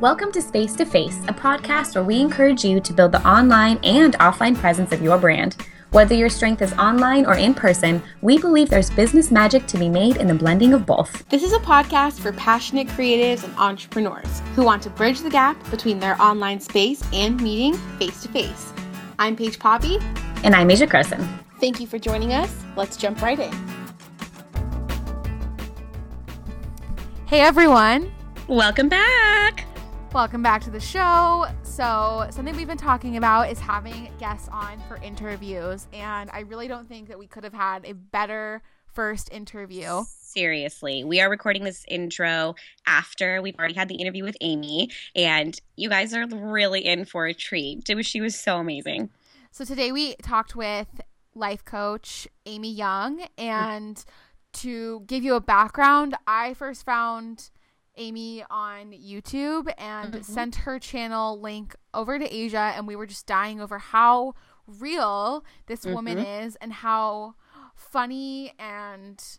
Welcome to Space to Face, a podcast where we encourage you to build the online and offline presence of your brand. Whether your strength is online or in person, we believe there's business magic to be made in the blending of both. This is a podcast for passionate creatives and entrepreneurs who want to bridge the gap between their online space and meeting face to face. I'm Paige Poppe. And I'm Asia Croson. Thank you for joining us. Let's jump right in. Hey everyone. Welcome back. Welcome back to the show. So, something we've been talking about is having guests on for interviews. And I really don't think that we could have had a better first interview. Seriously, we are recording this intro after we've already had the interview with Amy, and you guys are really in for a treat. She was so amazing. So, today we talked with life coach Amy Young. And to give you a background, I first found Amy on YouTube and mm-hmm. sent her channel link over to Asia, and we were just dying over how real this mm-hmm. woman is and how funny and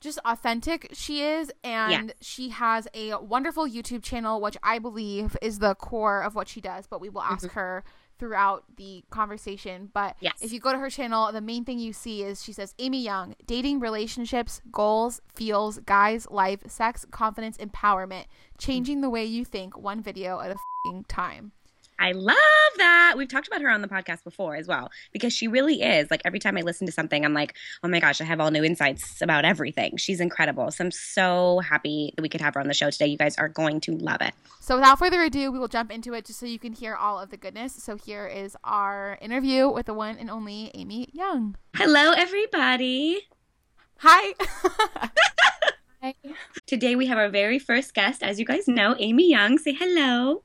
just authentic she is and yeah. she has a wonderful YouTube channel which I believe is the core of what she does but we will ask mm-hmm. her throughout the conversation. But yes. if you go to her channel, the main thing you see is she says Amy Young, dating, relationships, goals, feels, guys, life, sex, confidence, empowerment, changing the way you think one video at a time. I love that. We've talked about her on the podcast before as well because she really is. Like every time I listen to something, I'm like, oh my gosh, I have all new insights about everything. She's incredible. So I'm so happy that we could have her on the show today. You guys are going to love it. So without further ado, we will jump into it just so you can hear all of the goodness. So here is our interview with the one and only Amy Young. Hello, everybody. Hi. Hi. Today we have our very first guest, as you guys know, Amy Young. Say hello.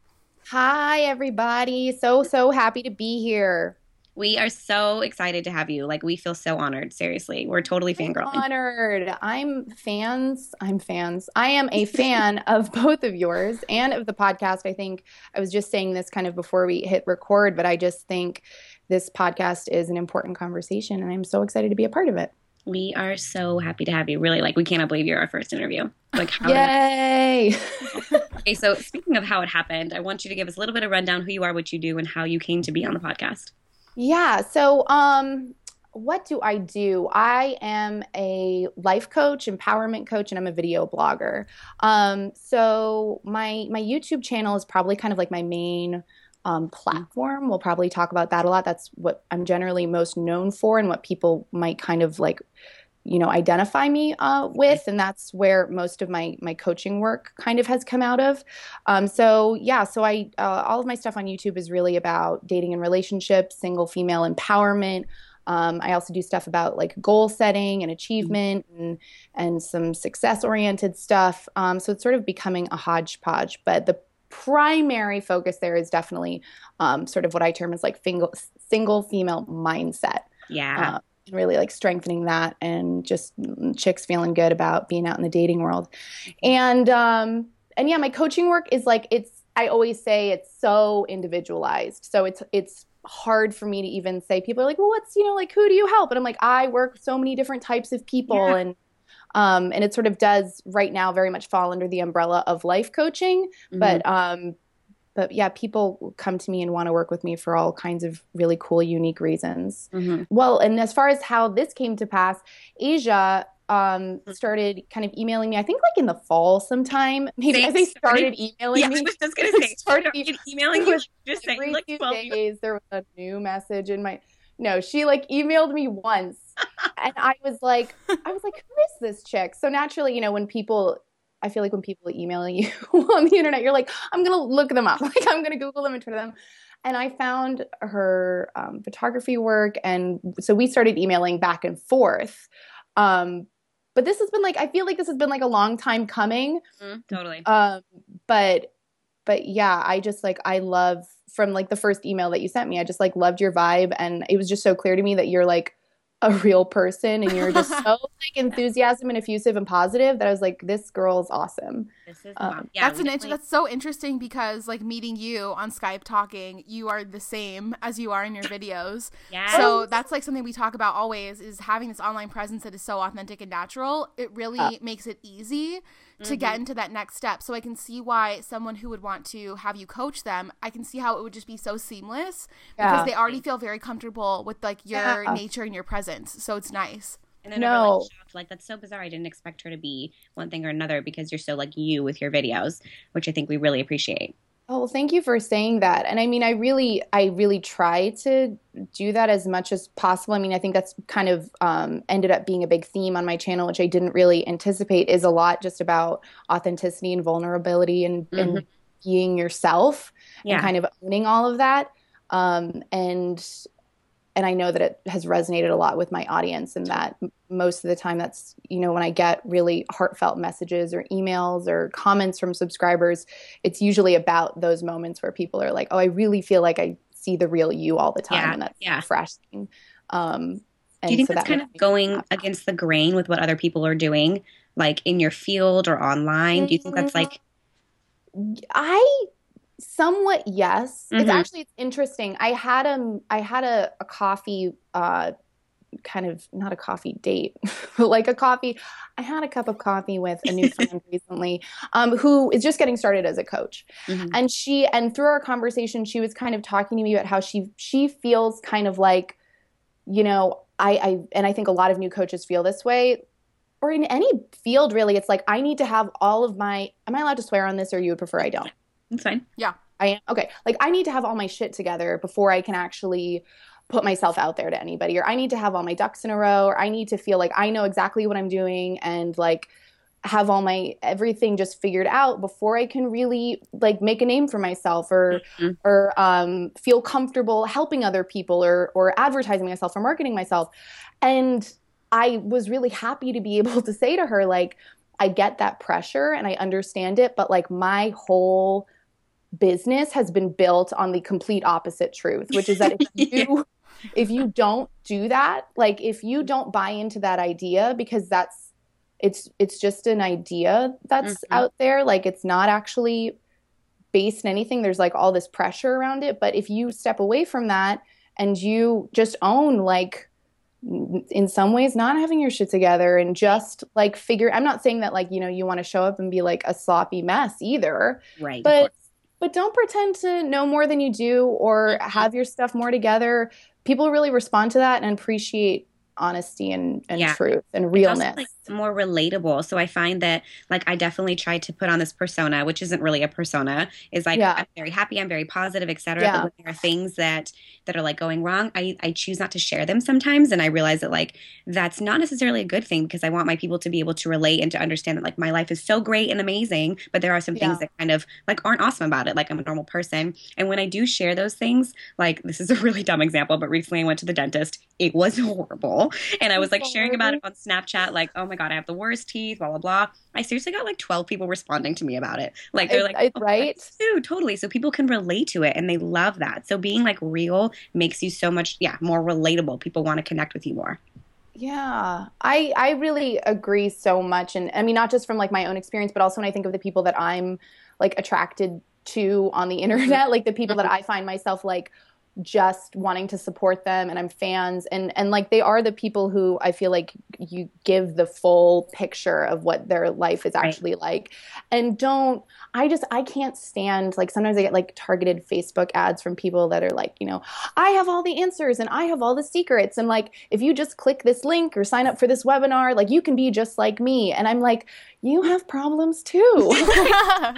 Hi, everybody. So, so happy to be here. We are so excited to have you. Like, we feel so honored. Seriously, we're totally fangirling. Honored. I'm fans. I'm fans. I am a fan of both of yours and of the podcast. I think I was just saying this kind of before we hit record, but I just think this podcast is an important conversation, and I'm so excited to be a part of it. We are so happy to have you. Really, like, we cannot believe you're our first interview. Like, how yay! okay, so speaking of how it happened, I want you to give us a little bit of rundown who you are, what you do, and how you came to be on the podcast. Yeah. So, um, what do I do? I am a life coach, empowerment coach, and I'm a video blogger. Um, so my my YouTube channel is probably kind of like my main um, platform. We'll probably talk about that a lot. That's what I'm generally most known for, and what people might kind of like you know identify me uh, with and that's where most of my my coaching work kind of has come out of. Um, so yeah so i uh, all of my stuff on youtube is really about dating and relationships single female empowerment. Um, i also do stuff about like goal setting and achievement and and some success oriented stuff. Um, so it's sort of becoming a hodgepodge but the primary focus there is definitely um, sort of what i term as like single single female mindset yeah uh, really like strengthening that and just chicks feeling good about being out in the dating world. And um and yeah, my coaching work is like it's I always say it's so individualized. So it's it's hard for me to even say people are like, "Well, what's, you know, like who do you help?" And I'm like, "I work with so many different types of people yeah. and um, and it sort of does right now very much fall under the umbrella of life coaching, mm-hmm. but um, but yeah, people come to me and want to work with me for all kinds of really cool, unique reasons. Mm-hmm. Well, and as far as how this came to pass, Asia um, started kind of emailing me. I think like in the fall sometime. Maybe as they started emailing yeah, me. I was just gonna say started emailing you. Just saying like few days there was a new message in my. No, she like emailed me once, and I was like, I was like, who is this chick? So naturally, you know, when people I feel like when people email you on the internet, you're like, I'm gonna look them up, like I'm gonna Google them and Twitter them. And I found her um, photography work, and so we started emailing back and forth. Um, but this has been like I feel like this has been like a long time coming. Mm, totally. Um, but but yeah, I just like I love from like the first email that you sent me. I just like loved your vibe, and it was just so clear to me that you're like a real person and you're just so like enthusiasm and effusive and positive that I was like, this girl's awesome. This is um, yeah, that's an int- that's so interesting because like meeting you on Skype talking, you are the same as you are in your videos. yeah. So that's like something we talk about always is having this online presence that is so authentic and natural. It really uh, makes it easy to get mm-hmm. into that next step. So I can see why someone who would want to have you coach them, I can see how it would just be so seamless Yeah. because they already feel very comfortable with like your Yeah. nature and your presence. So it's nice. And then no. No. like, shocked, like that's so bizarre. I didn't expect her to be one thing or another because you're so like you with your videos, which I think we really appreciate. Oh, well, thank you for saying that. And I mean, I really, I really try to do that as much as possible. I mean, I think that's kind of um, ended up being a big theme on my channel, which I didn't really anticipate, is a lot just about authenticity and vulnerability and, and being yourself Yeah. and kind of owning all of that. Um, and and I know that it has resonated a lot with my audience, and that most of the time, that's you know when I get really heartfelt messages or emails or comments from subscribers, it's usually about those moments where people are like, "Oh, I really feel like I see the real you all the time," Yeah, and that's yeah. refreshing. Um, Do you think so that's that kind of going happy. against the grain with what other people are doing, like in your field or online? Do you think that's Mhm. like I somewhat yes. It's Mhm. actually it's interesting. I had a i had a, a coffee uh kind of not a coffee date, but like a coffee. I had a cup of coffee with a new friend recently, um, who is just getting started as a coach. Mhm. And she and through our conversation, she was kind of talking to me about how she she feels kind of like, you know, I, I and I think a lot of new coaches feel this way. Or in any field, really, it's like I need to have all of my. Am I allowed to swear on this, or you would prefer I don't? It's fine. Yeah. I am okay. Like I need to have all my shit together before I can actually put myself out there to anybody or I need to have all my ducks in a row or I need to feel like I know exactly what I'm doing and like have all my everything just figured out before I can really like make a name for myself or Mhm. or um, feel comfortable helping other people or or advertising myself or marketing myself. And I was really happy to be able to say to her like I get that pressure and I understand it, but like my whole business has been built on the complete opposite truth, which is that if you if you don't do that, like if you don't buy into that idea because that's it's it's just an idea that's Mhm. out there, like it's not actually based in anything. There's like all this pressure around it, but if you step away from that and you just own like in some ways not having your shit together and just like figure I'm not saying that like you know you want to show up and be like a sloppy mess either Right. but. But don't pretend to know more than you do or have your stuff more together people really respond to that and appreciate honesty and, and Yeah. truth and realness more relatable. So I find that like I definitely try to put on this persona, which isn't really a persona, is like Yeah. I'm very happy, I'm very positive, etc. Yeah. But when there are things that that are like going wrong, I, I choose not to share them sometimes. And I realize that like that's not necessarily a good thing because I want my people to be able to relate and to understand that like my life is so great and amazing, but there are some Yeah. things that kind of like aren't awesome about it. Like I'm a normal person. And when I do share those things, like this is a really dumb example, but recently I went to the dentist. It was horrible. And I was like sharing about it on Snapchat, like, oh my God, I have the worst teeth, blah, blah, blah. I seriously got like 12 people responding to me about it. Like, they're It- like, it- "Oh, right? that's totally. So people can relate to it and they love that. So being like real makes you so much, yeah, more relatable. People want to connect with you more. Yeah, I I really agree so much, and I mean not just from like my own experience, but also when I think of the people that I'm like attracted to on the internet, like the people that I find myself like just wanting to support them and I'm fans and and like they are the people who I feel like you give the full picture of what their life is Right. actually like and don't I just I can't stand like sometimes I get like targeted Facebook ads from people that are like, you know, I have all the answers and I have all the secrets and like if you just click this link or sign up for this webinar, like you can be just like me. And I'm like, you have problems too.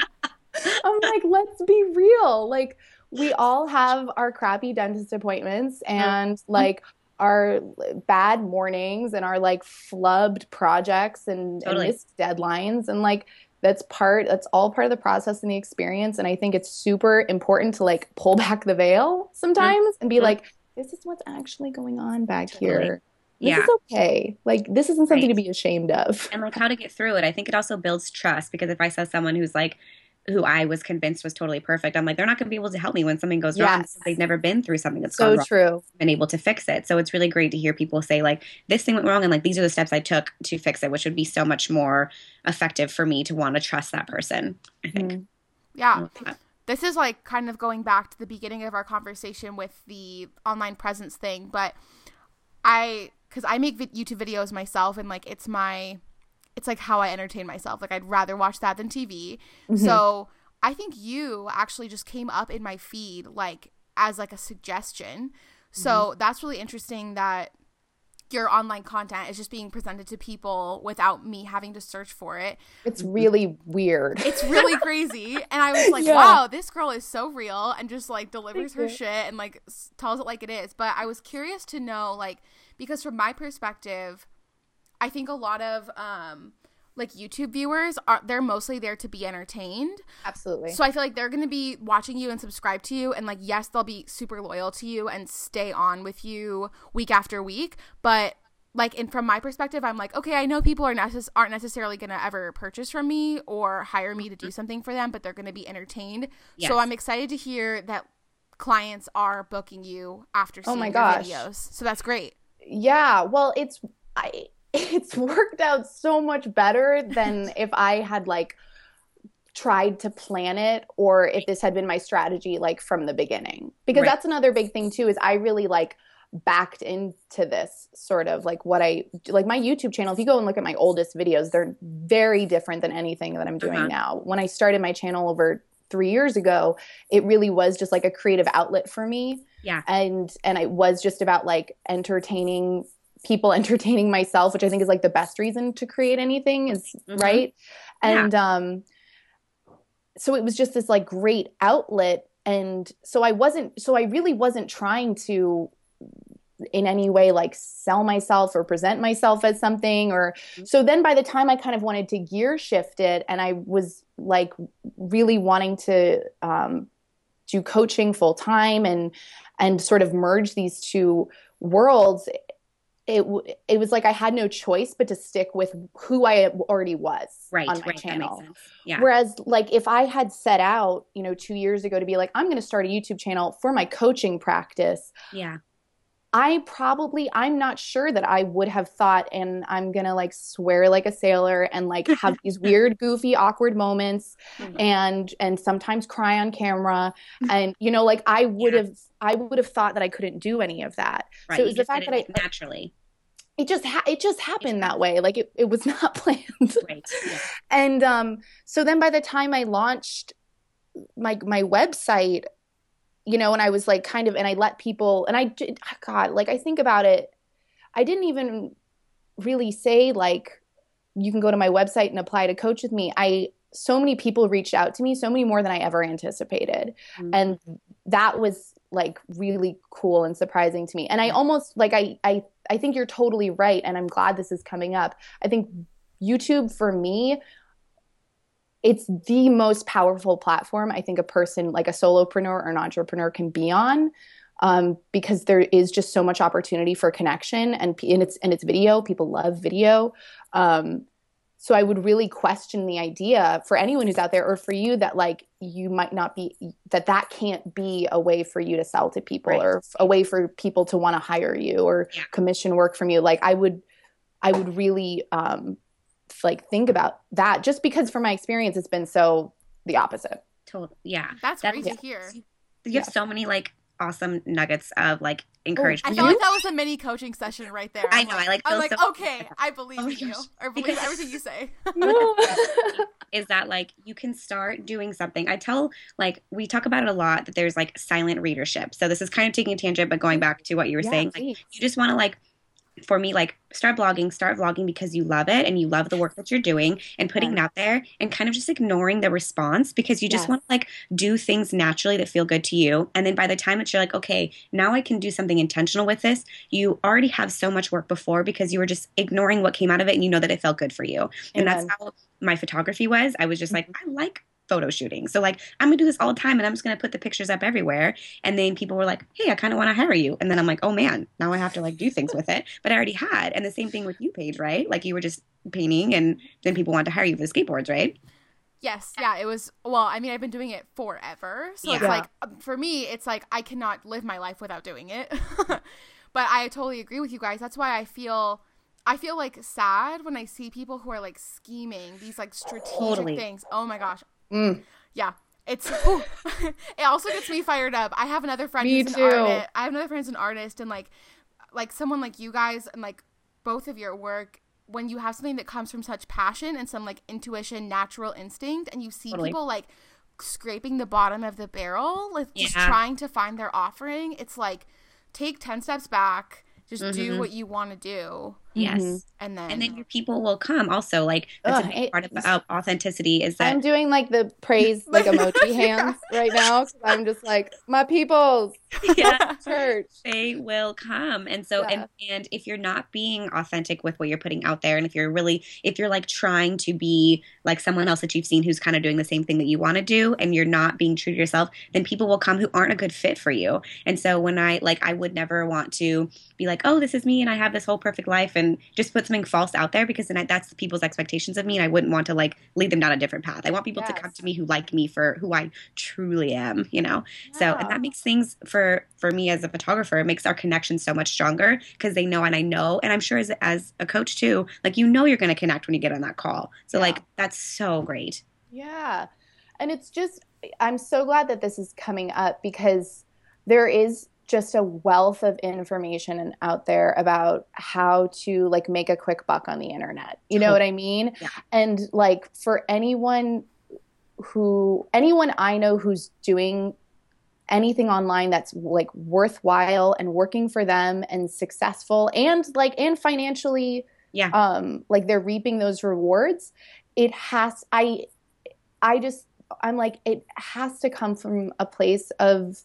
I'm like, let's be real. Like we all have our crappy dentist appointments and like our bad mornings and our like flubbed projects and, and missed deadlines and like that's part that's all part of the process and the experience and i think it's super important to like pull back the veil sometimes and be Mhm. like this is what's actually going on back Totally. here this Yeah. is okay like this isn't something Right. to be ashamed of and like how to get through it. I think it also builds trust because if I saw someone who's like, who I was convinced was totally perfect, I'm like, they're not going to be able to help me when something goes wrong Yes. because they've never been through something that's so gone wrong. true been able to fix it. So it's really great to hear people say like this thing went wrong and like these are the steps I took to fix it, which would be so much more effective for me to want to trust that person. I think. Mhm. yeah. this is like kind of going back to the beginning of our conversation with the online presence thing but i because i make youtube videos myself and like it's my it's like how I entertain myself. Like I'd rather watch that than TV. Mhm. So I think you actually just came up in my feed like as like a suggestion. So that's really interesting that your online content is just being presented to people without me having to search for it. It's really weird. It's really crazy. And I was like, Yeah. wow, this girl is so real and just like delivers her shit and like s- tells it like it is. But I was curious to know, like, because from my perspective, I think a lot of um like YouTube viewers are they're mostly there to be entertained. Absolutely. So I feel like they're going to be watching you and subscribe to you and like yes, they'll be super loyal to you and stay on with you week after week, but like and from my perspective, I'm like, okay, I know people are necess- aren't necessarily going to ever purchase from me or hire me to do something for them, but they're going to be entertained. Yes. So I'm excited to hear that clients are booking you after Oh seeing my your gosh. videos. So that's great. Yeah, well, it's I it's worked out so much better than if I had like tried to plan it or if this had been my strategy like from the beginning. Because Right. that's another big thing too is I really like backed into this sort of like what I like my YouTube channel if you go and look at my oldest videos they're very different than anything that I'm doing Uh-huh. now. When I started my channel over 3 years ago, it really was just like a creative outlet for me Yeah. and and it was just about like entertaining people entertaining myself which i think is like the best reason to create anything is Mhm. right Yeah. and um so it was just this like great outlet and so i wasn't so i really wasn't trying to in any way like sell myself or present myself as something or so then by the time i kind of wanted to gear shift it and i was like really wanting to um, do coaching full time and and sort of merge these two worlds it it was like I had no choice but to stick with who I already was Right. on my right. Channel. Yeah. Whereas like if I had set out, you know, 2 years ago to be like I'm going to start a YouTube channel for my coaching practice, yeah. I probably I'm not sure that I would have thought and I'm to like swear like a sailor and like have these weird goofy awkward moments Mhm. and and sometimes cry on camera and you know like I would have I would have thought that I couldn't do any of that. Right. So it was the fact that I naturally. it just ha- it just happened that way. Like it, it was not planned. Right. Yeah. and um so then by the time I launched my my website, you know, and I was like kind of and I let people and I god, like I think about it, I didn't even really say like you can go to my website and apply to coach with me. I so many people reached out to me, so many more than I ever anticipated. Mhm. And that was like really cool and surprising to me. And I almost like I I I think you're totally right and I'm glad this is coming up. I think YouTube for me it's the most powerful platform I think a person like a solopreneur or an entrepreneur can be on. Um, because there is just so much opportunity for connection and, and it's and it's video people love video um, so i would really question the idea for anyone who's out there or for you that like you might not be that that can't be a way for you to sell to people Right. or a way for people to want to hire you or Yeah. commission work from you like i would i would really um like think about that just because from my experience it's been so the opposite Total. Yeah. That's That- great yeah. to hear. You Yeah. have so many like awesome nuggets of like oh, I encouragement. felt like that was a mini coaching session right there. I I'm know, I, like, I'm like, so- okay, I believe Oh you gosh. or believe Because- everything you say. is that like you can start doing something. I tell like we talk about it a lot that there's like silent readership. So this is kind of taking a tangent, but going back to what you were Yeah, saying, like you just want to like for me like start blogging start vlogging because you love it and you love the work that you're doing and putting it out there and kind of just ignoring the response because you just Yes. want to like do things naturally that feel good to you. And then by the time that you're like okay now i can do something intentional with this you already have so much work before because you were just ignoring what came out of it and you know that it felt good for you. And that's how my photography was. I was just like mm-hmm. i like photo shooting so like i'm gonna do this all the time and i'm just gonna put the pictures up everywhere and then people were like hey i kind of want to hire you and then i'm like oh man now i have to like do things with it but i already had and the same thing with you paige right like you were just painting and then people wanted to hire you for the skateboards right Yes, yeah, it was. Well, I mean, I've been doing it forever, so it's like um, for me, it's like I cannot live my life without doing it. but I totally agree with you guys. That's why I feel, I feel like sad when I see people who are like scheming these like strategic Totally. things. Oh my gosh, Mm. yeah. It's it also gets me fired up. I have another friend Me who's too. an artist. I have another friend who's an artist and like like someone like you guys and like both of your work when you have something that comes from such passion and some like intuition, natural instinct, and you see Totally. people like scraping the bottom of the barrel, like just trying to find their offering, it's like take 10 steps back, just do Mhm. what you want to do, Yes. Mhm. and then, And then your people will come also. Like that's Ugh, a big part of uh, authenticity is that I'm doing like the praise like emoji Yeah. hands right now I'm just like my peoples yeah, church. they will come and so Yeah. and and if you're not being authentic with what you're putting out there and if you're really if you're like trying to be like someone else that you've seen who's kind of doing the same thing that you want to do and you're not being true to yourself then people will come who aren't a good fit for you and so when i like i would never want to be like oh this is me and i have this whole perfect life and just put something false out there because then I, that's people's expectations of me and i wouldn't want to like lead them down a different path i want people to come to me who like me for who i truly am you know so, and that makes things for for me as a photographer, it makes our connection so much stronger because they know and I know, and I'm sure as as a coach too, like you know you're going to connect when you get on that call. So Yeah. like that's so great. Yeah. And it's just, I'm so glad that this is coming up because there is just a wealth of information and- out there about how to like make a quick buck on the internet. You know what I mean? Yeah. And like for anyone who, anyone I know who's doing anything online that's like worthwhile and working for them and successful and like and financially Yeah. um like they're reaping those rewards it has i i just i'm like it has to come from a place of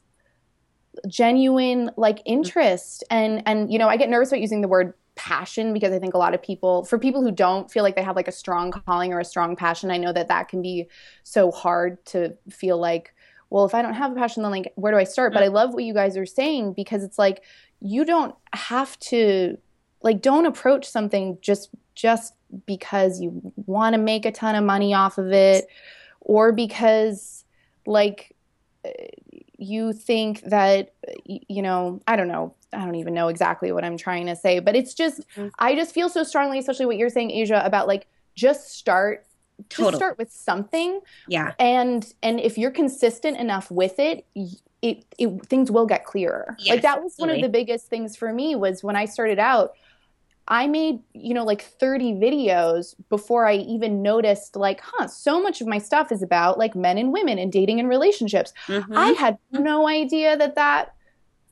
genuine like mm-hmm. interest. And and you know i get nervous about using the word passion because i think a lot of people for people who don't feel like they have like a strong calling or a strong passion i know that that can be so hard to feel like well if i don't have a passion then like where do i start? But mm-hmm. i love what you guys are saying because it's like you don't have to like don't approach something just just because you want to make a ton of money off of it or because like you think that you know i don't know i don't even know exactly what i'm trying to say but it's just Mhm. i just feel so strongly especially what you're saying asia about like just start just start with something Yeah. and and if you're consistent enough with it it, it things will get clearer Yes, like that was one of the biggest things for me was when i started out i made you know like 30 videos before i even noticed like huh so much of my stuff is about like men and women and dating and relationships Mhm. i had no idea that that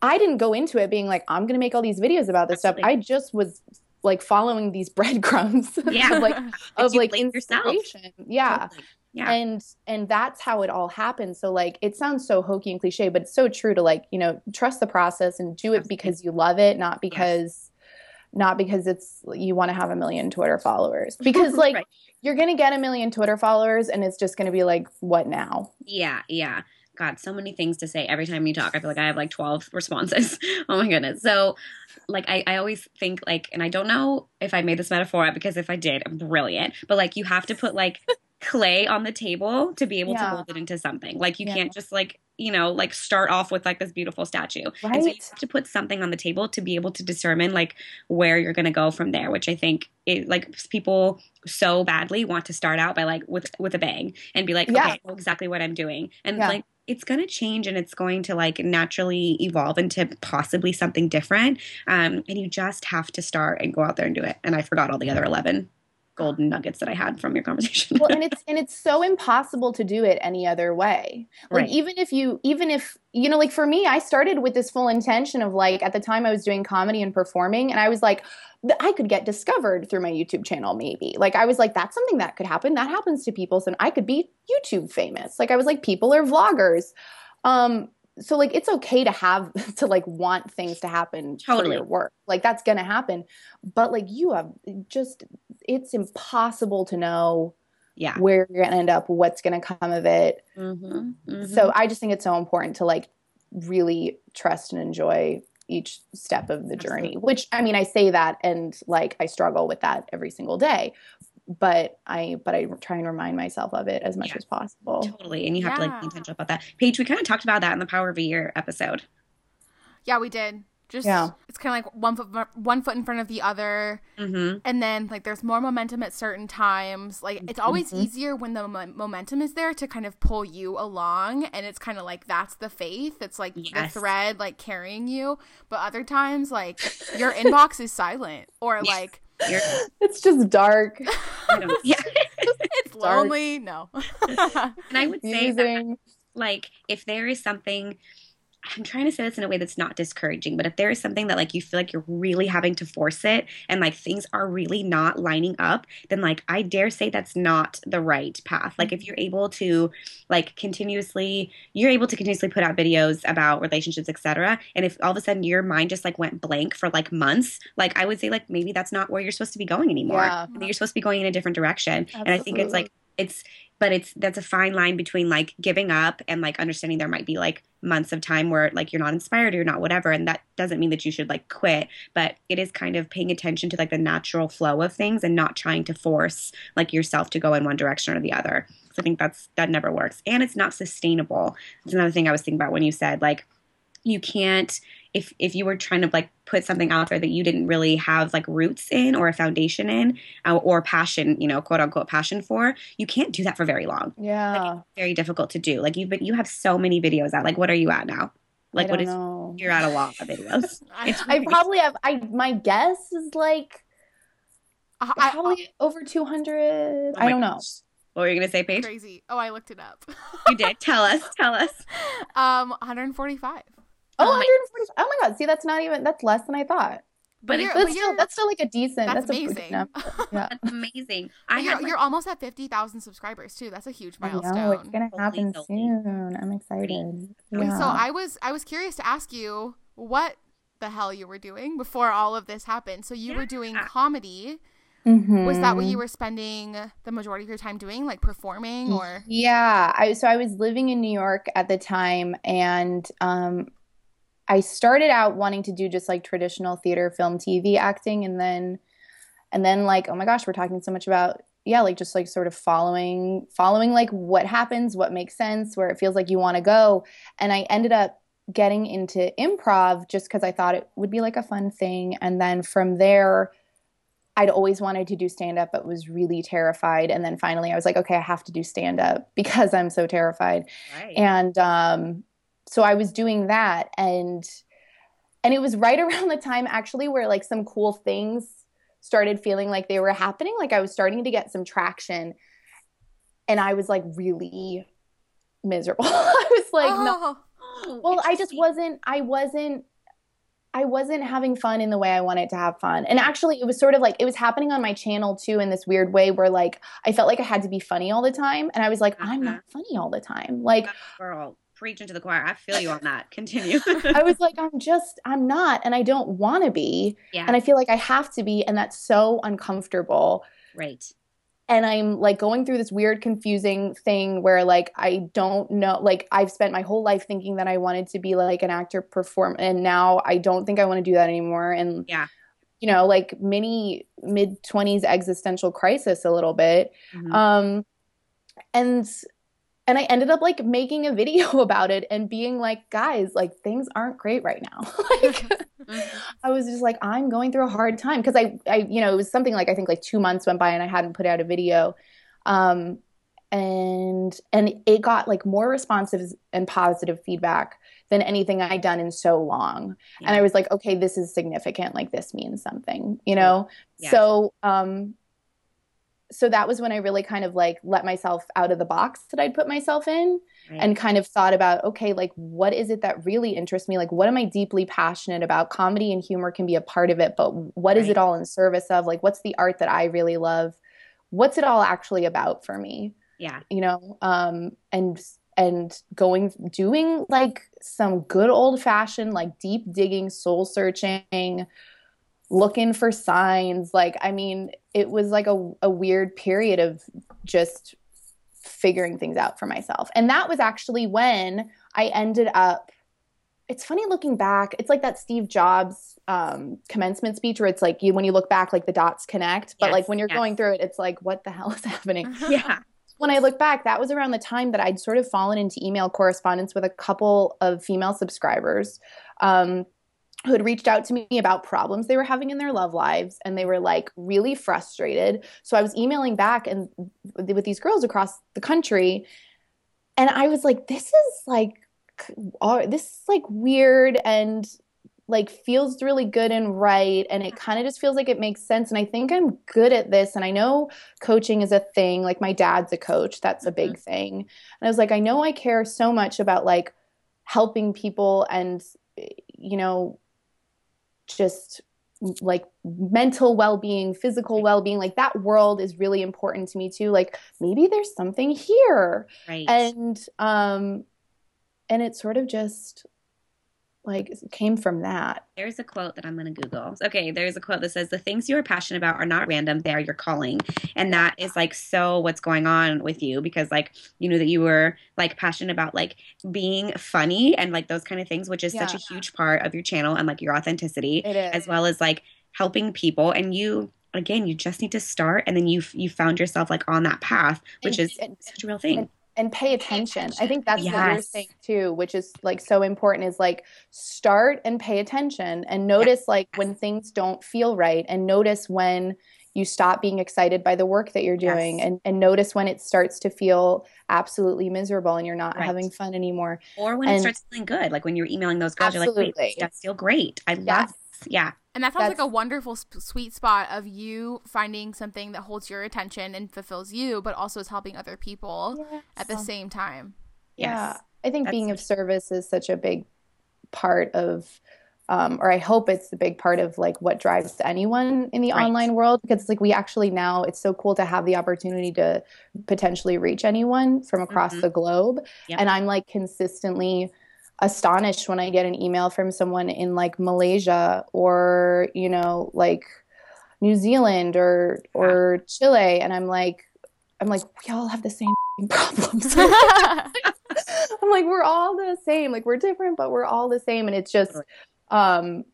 i didn't go into it being like i'm gonna make all these videos about this stuff i just was like following these breadcrumbs Yeah. of like of like blame yourself. inspiration yeah Totally. Yeah. and and that's how it all happens so like it sounds so hokey and cliche but it's so true to like you know trust the process and do it Absolutely. because you love it not because not because it's you want to have a million twitter followers because like Right. you're gonna get a million twitter followers and it's just gonna be like what now Yeah, yeah. God, so many things to say every time you talk. I feel like I have like 12 responses. oh my goodness. So, like, I, I always think, like, and I don't know if I made this metaphor because if I did, I'm brilliant. But, like, you have to put, like, clay on the table to be able to mold it into something. Like, you Yeah. can't just, like, you know, like start off with like this beautiful statue. And so you have to put something on the table to be able to determine like where you're going to go from there, which I think it, like people so badly want to start out by like with with a bang and be like, Yeah. okay, I know exactly what I'm doing. And Yeah. like it's going to change and it's going to like naturally evolve into possibly something different. Um, and you just have to start and go out there and do it. And I forgot all the other 11 golden nuggets that I had from your conversation. well and it's and it's so impossible to do it any other way. Like Right. even if you even if you know like for me i started with this full intention of like at the time i was doing comedy and performing and i was like i could get discovered through my youtube channel maybe. Like i was like that's something that could happen. That happens to people so i could be youtube famous. Like i was like people are vloggers. Um so like it's okay to have to like want things to happen Totally. for your work like that's gonna happen but like you have just it's impossible to know yeah. where you're gonna end up what's gonna come of it Mm-hmm, so i just think it's so important to like really trust and enjoy each step of the journey Absolutely. which i mean i say that and like i struggle with that every single day but i but i try and remind myself of it as much Yeah. as possible Totally. And you have to like be Yeah. intentional about that. Paige, we kind of talked about that in the Power of a Year episode. Yeah, we did. Just Yeah. it's kind of like one foot one foot in front of the other, Mm-hmm. and then like there's more momentum at certain times. Like it's always Mhm. easier when the mo- momentum is there to kind of pull you along, and it's kind of like that's the faith. It's like Yes. the thread like carrying you. But other times, like your inbox is silent, or like You're, it's just dark. Yeah. it's Dark. lonely. No. And I would say that like if there is something I'm trying to say this in a way that's not discouraging, but if there is something that like you feel like you're really having to force it and like things are really not lining up, then like I dare say that's not the right path. Like if mm-hmm. you're able to like continuously you're able to continuously put out videos about relationships, etc. And if all of a sudden your mind just like went blank for like months, like I would say like maybe that's not where you're supposed to be going anymore. Yeah. You're supposed to be going in a different direction. And I think it's like it's but it's that's a fine line between like giving up and like understanding there might be like months of time where like you're not inspired or you're not whatever and that doesn't mean that you should like quit but it is kind of paying attention to like the natural flow of things and not trying to force like yourself to go in one direction or the other. So i think that's that never works. And it's not sustainable. It's another thing i was thinking about when you said like you can't if if you were trying to like put something out there that you didn't really have like roots in or a foundation in uh, or passion you know quote unquote passion for you can't do that for very long Yeah. very difficult to do like you've been you have so many videos out like what are you at now like I what don't is know. you're at a lot of videos I, I probably have. I my guess is like I, I- probably over two hundred. Oh I don't know. what were you gonna say paige crazy. Oh, I looked it up. you did tell us tell us um, 145. Oh, Oh my- 140. Oh my god. See, that's not even. That's less than I thought. but That's but still that's still like a decent. That's That's, amazing. Yeah. that's amazing i you're, like, you're almost at 50,000 subscribers too. That's a huge I milestone. know it's gonna happen moly. soon. I'm excited. Yeah. So I was I was curious to ask you what the hell you were doing before all of this happened. So you were doing Yeah. comedy. Was that what Mhm. you were spending the majority of your time doing, like performing or? Yeah, I so I was living in New York at the time, and um, I started out wanting to do just like traditional theater, film, TV acting, and then, and then like, oh my gosh, we're talking so much about yeah, like just like sort of following, following like what happens, what makes sense, where it feels like you want to go, and I ended up getting into improv just because I thought it would be like a fun thing, and then from there. I'd always wanted to do stand up, but was really terrified. And then finally, I was like, okay, I have to do stand up because I'm so terrified. right. And um, so I was doing that, and and it was right around the time actually where like some cool things started feeling like they were happening. Like I was starting to get some traction, and I was like really miserable. I was like, no, oh, Oh, well i just wasn't i wasn't i wasn't having fun in the way i wanted to have fun and actually it was sort of like it was happening on my channel too in this weird way where like i felt like i had to be funny all the time and i was like i'm Uh-huh. not funny all the time like girl preaching to the choir i feel you on that continue i was like i'm just i'm not and i don't want to be yeah and i feel like i have to be and that's so uncomfortable right and I'm like going through this weird, confusing thing where like I don't know, like I've spent my whole life thinking that I wanted to be like an actor perform, and now I don't think I want to do that anymore. And Yeah. you know, like mini mid twenties existential crisis a little bit. Mhm. Um, and and I ended up like making a video about it and being like, guys, like things aren't great right now. like Mhm. I was just like, I'm going through a hard time because I, I, you know, it was something like I think like two months went by and I hadn't put out a video, um, and and it got like more responsive and positive feedback than anything I'd done in so long. And I was like, okay, this is significant. Like this means something, you know. Yeah. So, um, so that was when I really kind of like let myself out of the box that I'd put myself in Right. and kind of thought about okay like what is it that really interests me? Like what am i deeply passionate about? Comedy and humor can be a part of it but what is Right. it all in service of? Like what's the art that i really love? What's it all actually about for me? Yeah. You know um and and going doing like some good old fashioned like deep digging soul searching looking for signs. Like i mean it was like a, a weird period of just figuring things out for myself. And that was actually when i ended up it's funny looking back it's like that steve jobs um, commencement speech where it's like you when you look back like the dots connect but Yes, like when you're yes. going through it it's like what the hell is happening? Yeah. When I look back, that was around the time that I'd sort of fallen into email correspondence with a couple of female subscribers. Um, who had reached out to me about problems they were having in their love lives, and they were like really frustrated. So I was emailing back and with these girls across the country, and I was like, "This is like, this is like weird," and like feels really good and right and it kind of just feels like it makes sense and i think i'm good at this and i know coaching is a thing like my dad's a coach that's a big mm-hmm. thing and i was like i know i care so much about like helping people and you know just like mental well-being physical well-being like that world is really important to me too. Like maybe there's something here. Right. And um and it sort of just like came from that. There's a quote that I'm going to Google. Okay, there's a quote that says, The things you are passionate about are not random, they are your calling. And that is like so what's going on with you because, like, you know, that you were like passionate about like being funny and like those kind of things, which is yeah. such a huge part of your channel and like your authenticity, as well as like helping people. And you, again, you just need to start and then you you found yourself like on that path, which and, is and, such a real thing. And, and pay attention. I think that's yes. what you're saying too, which is like so important is like start and pay attention and notice yes. like when things don't feel right and notice when you stop being excited by the work that you're doing yes. and, and notice when it starts to feel absolutely miserable and you're not right. having fun anymore. Or when and, it starts feeling good, like when you're emailing those girls, absolutely. you're like, wait, that feel great. I love yeah. And that sounds That's, like a wonderful sweet spot of you finding something that holds your attention and fulfills you, but also is helping other people yes. at the same time. Yeah. I think That's being of service is such a big part of um, or I hope it's a big part of like what drives anyone in the right. online world because it's like we actually now it's so cool to have the opportunity to potentially reach anyone from across mm-hmm. the globe. Yep. And I'm like consistently astonished when I get an email from someone in like Malaysia or, you know, like New Zealand or or Chile and I'm like I'm like we all have the same problems. I'm like we're all the same. Like we're different but we're all the same and it's just um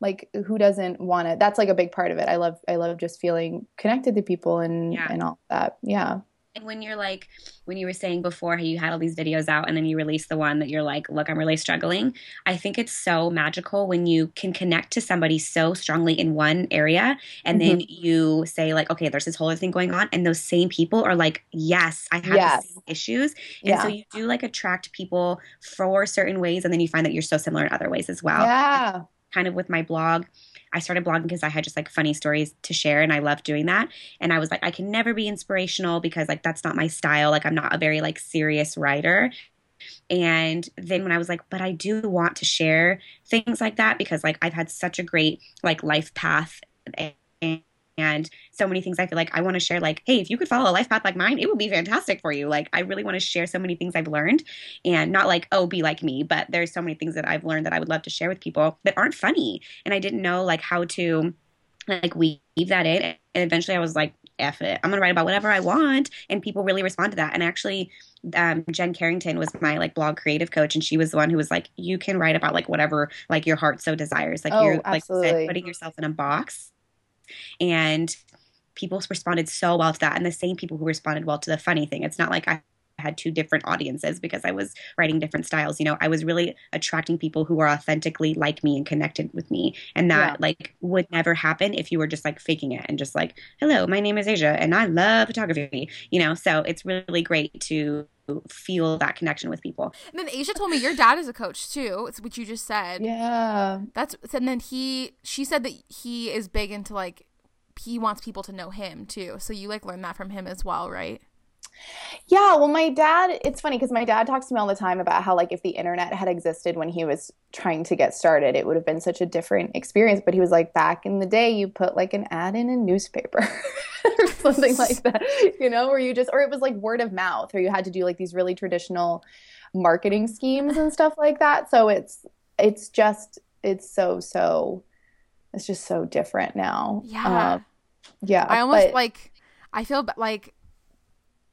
like who doesn't want it? That's like a big part of it. I love I love just feeling connected to people and yeah. and all that. Yeah. When you're like, when you were saying before how you had all these videos out and then you release the one that you're like, look, I'm really struggling. I think it's so magical when you can connect to somebody so strongly in one area and mm-hmm. then you say, like, okay, there's this whole other thing going on. And those same people are like, yes, I have yes. the same issues. And yeah. so you do like attract people for certain ways. And then you find that you're so similar in other ways as well. Yeah. Kind of with my blog. I started blogging because I had just like funny stories to share and I love doing that. And I was like, I can never be inspirational because like that's not my style. Like I'm not a very like serious writer. And then when I was like, but I do want to share things like that because like I've had such a great like life path and, and so many things I feel like I want to share. Like, hey, if you could follow a life path like mine, it would be fantastic for you. Like, I really want to share so many things I've learned and not like, oh, be like me, but there's so many things that I've learned that I would love to share with people that aren't funny. And I didn't know like how to like weave that in. And eventually I was like, F it. I'm gonna write about whatever I want. And people really respond to that. And actually, um, Jen Carrington was my like blog creative coach, and she was the one who was like, you can write about like whatever like your heart so desires. Like oh, you're like said, putting yourself in a box and people responded so well to that. And the same people who responded well to the funny thing. It's not like I had two different audiences because I was writing different styles. You know, I was really attracting people who are authentically like me and connected with me. And that yeah. like would never happen if you were just like faking it and just like, hello, my name is Asia and I love photography. You know, so it's really great to feel that connection with people. And then Asia told me your dad is a coach too. It's what you just said. Yeah. That's and then he she said that he is big into like he wants people to know him too. So you like learn that from him as well, right? Yeah, well, my dad, it's funny because my dad talks to me all the time about how, like, if the internet had existed when he was trying to get started, it would have been such a different experience. But he was like, back in the day, you put like an ad in a newspaper or something like that, you know, or you just, or it was like word of mouth, or you had to do like these really traditional marketing schemes and stuff like that. So it's, it's just, it's so, so, it's just so different now. Yeah. Um, yeah. I almost but, like, I feel like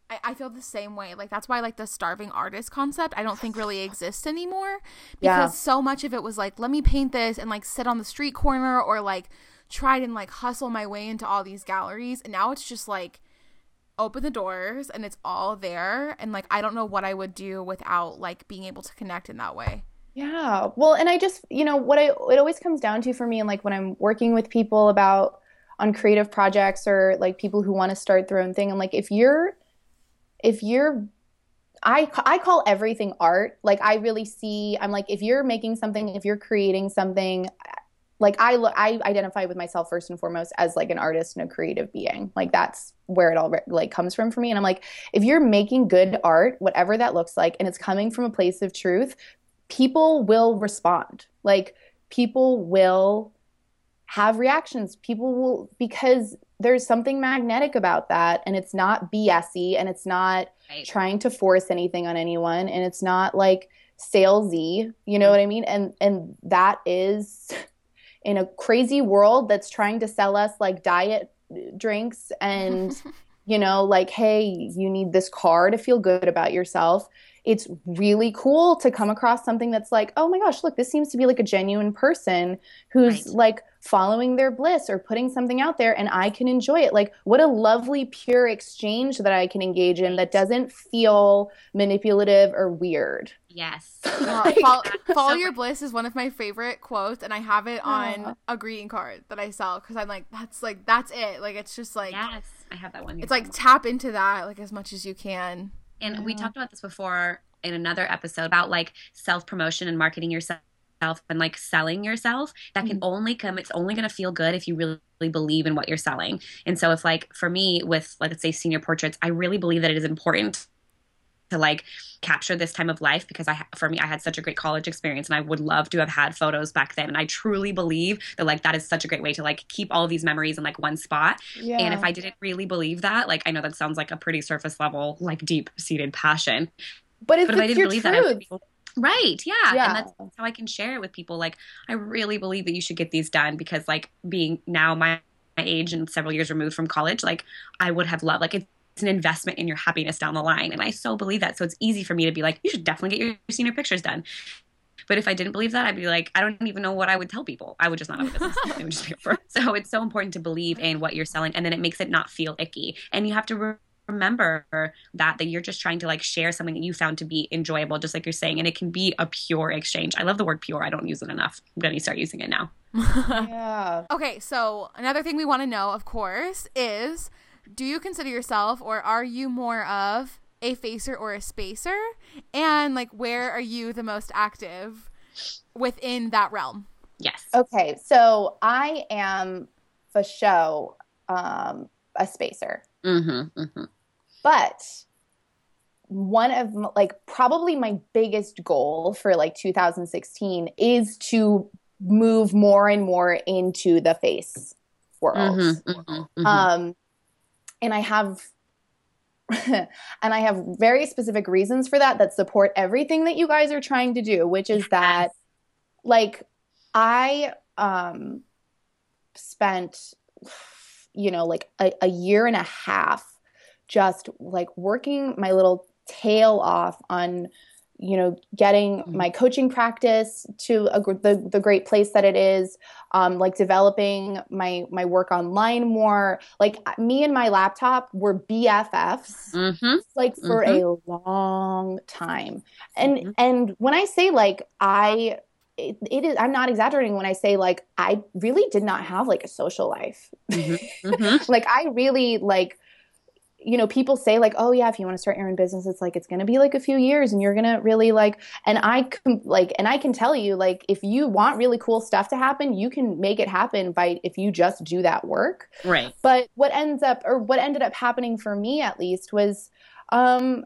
I, I feel the same way. Like that's why like the starving artist concept I don't think really exists anymore. Because yeah. so much of it was like, let me paint this and like sit on the street corner or like try and like hustle my way into all these galleries. And now it's just like open the doors and it's all there. And like I don't know what I would do without like being able to connect in that way. Yeah. Well, and I just, you know, what I it always comes down to for me and like when I'm working with people about on creative projects or like people who want to start their own thing, I'm like if you're if you're I I call everything art. Like I really see I'm like if you're making something, if you're creating something, like I look I identify with myself first and foremost as like an artist and a creative being. Like that's where it all like comes from for me and I'm like if you're making good art, whatever that looks like and it's coming from a place of truth, people will respond. Like people will have reactions. People will because there's something magnetic about that and it's not BSy and it's not right. trying to force anything on anyone and it's not like salesy, you know mm-hmm. what I mean? And and that is in a crazy world that's trying to sell us like diet drinks and you know like hey, you need this car to feel good about yourself it's really cool to come across something that's like, oh my gosh, look, this seems to be like a genuine person who's right. like following their bliss or putting something out there and I can enjoy it. Like, what a lovely, pure exchange that I can engage in that doesn't feel manipulative or weird. Yes. Follow, follow your bliss is one of my favorite quotes, and I have it on a greeting card that I sell because I'm like, that's like, that's it. Like, it's just like, yes, I have that one. It's like tap into that like as much as you can. And yeah. we talked about this before in another episode about like self promotion and marketing yourself and like selling yourself that can mm-hmm. only come it's only going to feel good if you really, believe in what you're selling and so if like for me with like let's say senior portraits i really believe that it is important to like capture this time of life because I for me I had such a great college experience and I would love to have had photos back then and I truly believe that like that is such a great way to like keep all of these memories in like one spot. Yeah. And if I didn't really believe that, like I know that sounds like a pretty surface level like deep seated passion. But if, but if I didn't believe truth. that people, Right. Yeah. yeah. And that's, how I can share it with people. Like, I really believe that you should get these done because, like, being now my, my age and several years removed from college, like, I would have loved, like, it's an investment in your happiness down the line. And I so believe that. So it's easy for me to be like, you should definitely get your senior pictures done. But if I didn't believe that, I'd be like, I don't even know what I would tell people. I would just not have a business. it would just be over. So it's so important to believe in what you're selling, and then it makes it not feel icky. And you have to remember that that you're just trying to like share something that you found to be enjoyable, just like you're saying, and it can be a pure exchange. I love the word pure. I don't use it enough. I'm gonna start using it now. yeah. Okay, so another thing we want to know, of course, is do you consider yourself or are you more of a facer or a spacer? And like where are you the most active within that realm? Yes. Okay, so I am for show um, a spacer. Mm-hmm, mm-hmm. But one of like probably my biggest goal for like 2016 is to move more and more into the face world. Mm-hmm, mm-hmm, mm-hmm. um, and I have and I have very specific reasons for that that support everything that you guys are trying to do, which is yes. that like I um spent you know like a, a year and a half just like working my little tail off on you know getting mm-hmm. my coaching practice to a, the, the great place that it is um, like developing my my work online more like me and my laptop were bffs mm-hmm. like for mm-hmm. a long time and mm-hmm. and when i say like i it, it is i'm not exaggerating when i say like i really did not have like a social life mm-hmm. Mm-hmm. like i really like you know, people say like, oh yeah, if you want to start your own business, it's like it's going to be like a few years, and you're going to really like. And I can like, and I can tell you like, if you want really cool stuff to happen, you can make it happen by if you just do that work. Right. But what ends up, or what ended up happening for me at least, was, um,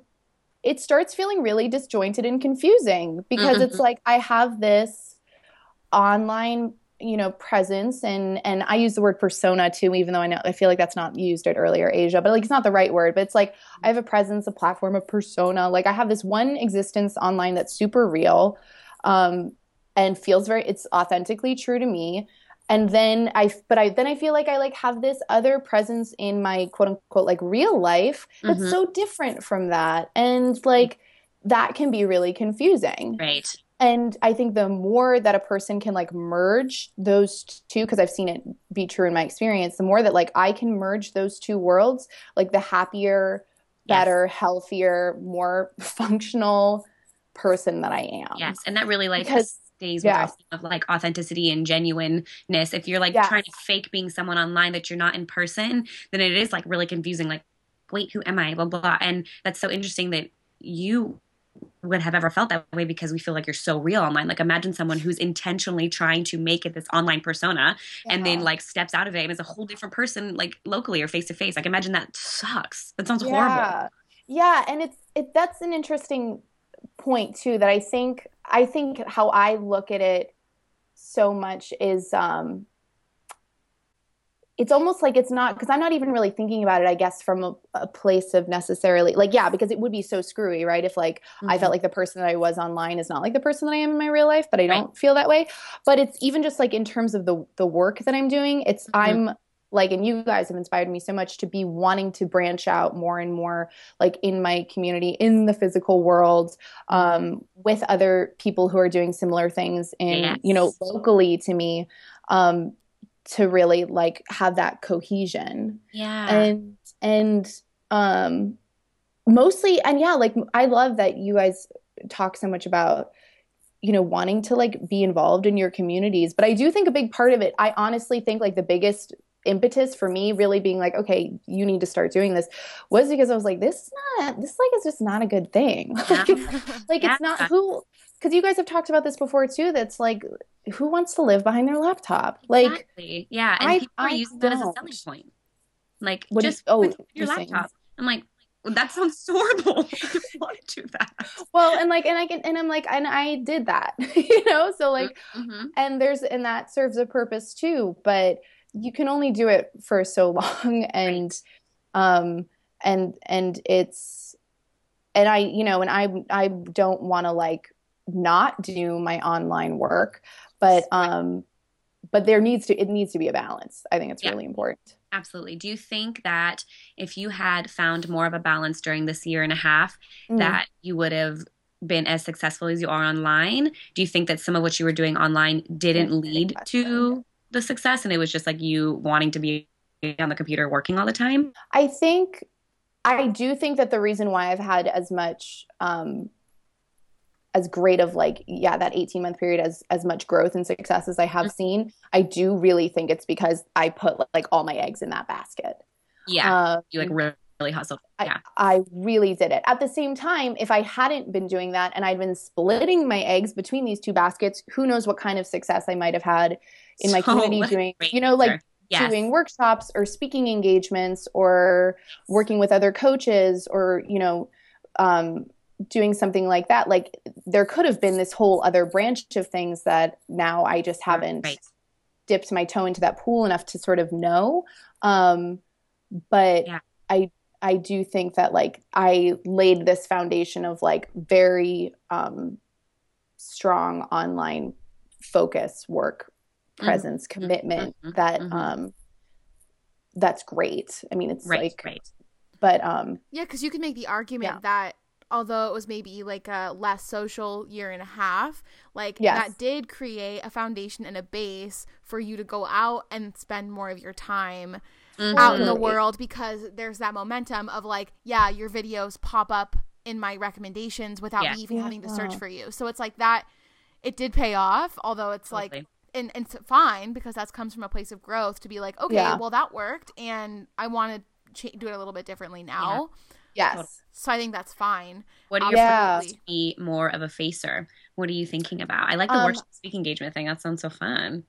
it starts feeling really disjointed and confusing because mm-hmm. it's like I have this online you know presence and and i use the word persona too even though i know i feel like that's not used at earlier asia but like it's not the right word but it's like i have a presence a platform a persona like i have this one existence online that's super real um and feels very it's authentically true to me and then i but i then i feel like i like have this other presence in my quote unquote like real life that's mm-hmm. so different from that. And like that can be really confusing. Right. And i think the more that a person can like merge those two because i've seen it be true in my experience the more that like i can merge those two worlds like the happier better yes. healthier more functional person that i am. Yes. And that really like because, with yeah. of like authenticity and genuineness if you're like yes. trying to fake being someone online that you're not in person then it is like really confusing like wait who am i blah blah and that's so interesting that you would have ever felt that way because we feel like you're so real online. Like imagine someone who's intentionally trying to make it this online persona yeah. and then like steps out of it and is a whole different person like locally or face to face. Like imagine that sucks. That sounds yeah. horrible. Yeah, and it's it that's an interesting point too that I think I think how I look at it so much is um it's almost like it's not because I'm not even really thinking about it, I guess, from a, a, place of necessarily like, yeah, because it would be so screwy, right? If like mm-hmm. I felt mm-hmm. like the person that I was online is not like the person that I am in my real life, but I don't right. feel that way. But it's even just like in terms of the the work that I'm doing, it's mm-hmm. I'm like and you guys have inspired me so much to be wanting to branch out more and more like in my community in the physical world um, with other people who are doing similar things and yes. you know locally to me um, to really like have that cohesion. Yeah. And and um mostly and yeah, like I love that you guys talk so much about you know wanting to like be involved in your communities, but I do think a big part of it I honestly think like the biggest impetus for me really being like okay you need to start doing this was because i was like this is not this like is just not a good thing yeah. like yeah. it's not who because you guys have talked about this before too that's like who wants to live behind their laptop? Like, exactly. yeah, and I, people are I using don't. that as a selling point. Like, what just is, oh, your laptop. I'm like, well, that sounds horrible. I want to do that. Well, and like, and I can, and I'm like, and I did that, you know. So like, mm-hmm. and there's, and that serves a purpose too. But you can only do it for so long, and, um, and and it's, and I, you know, and I, I don't want to like not do my online work but um but there needs to it needs to be a balance. I think it's yeah. really important. Absolutely. Do you think that if you had found more of a balance during this year and a half mm. that you would have been as successful as you are online? Do you think that some of what you were doing online didn't lead to the success and it was just like you wanting to be on the computer working all the time? I think i do think that the reason why i've had as much um, as great of like yeah that 18 month period as as much growth and success as i have mm-hmm. seen i do really think it's because i put like all my eggs in that basket. Yeah. Um, you like really, really hustled yeah. I, I really did it. At the same time if i hadn't been doing that and i'd been splitting my eggs between these two baskets who knows what kind of success i might have had in my so community doing you know like Yes. doing workshops or speaking engagements or working with other coaches or you know um, doing something like that like there could have been this whole other branch of things that now i just haven't right. dipped my toe into that pool enough to sort of know um, but yeah. i i do think that like i laid this foundation of like very um, strong online focus work. Presence mm-hmm. commitment mm-hmm. that mm-hmm. um that's great i mean it's right, like right. but um yeah because you can make the argument yeah. that although it was maybe like a less social year and a half, like yes. that did create a foundation and a base for you to go out and spend more of your time mm-hmm. out in the world because there's that momentum of like, yeah, your videos pop up in my recommendations without yeah. me even yeah. having to search for you. So it's like that it did pay off, although it's totally. like and, and it's fine because that comes from a place of growth to be like, okay, yeah. well that worked and I want to ch- do it a little bit differently now. Yes. So I think that's fine. What are your yeah. to be more of a facer? What are you thinking about? I like the um, workshop speak engagement thing. That sounds so fun.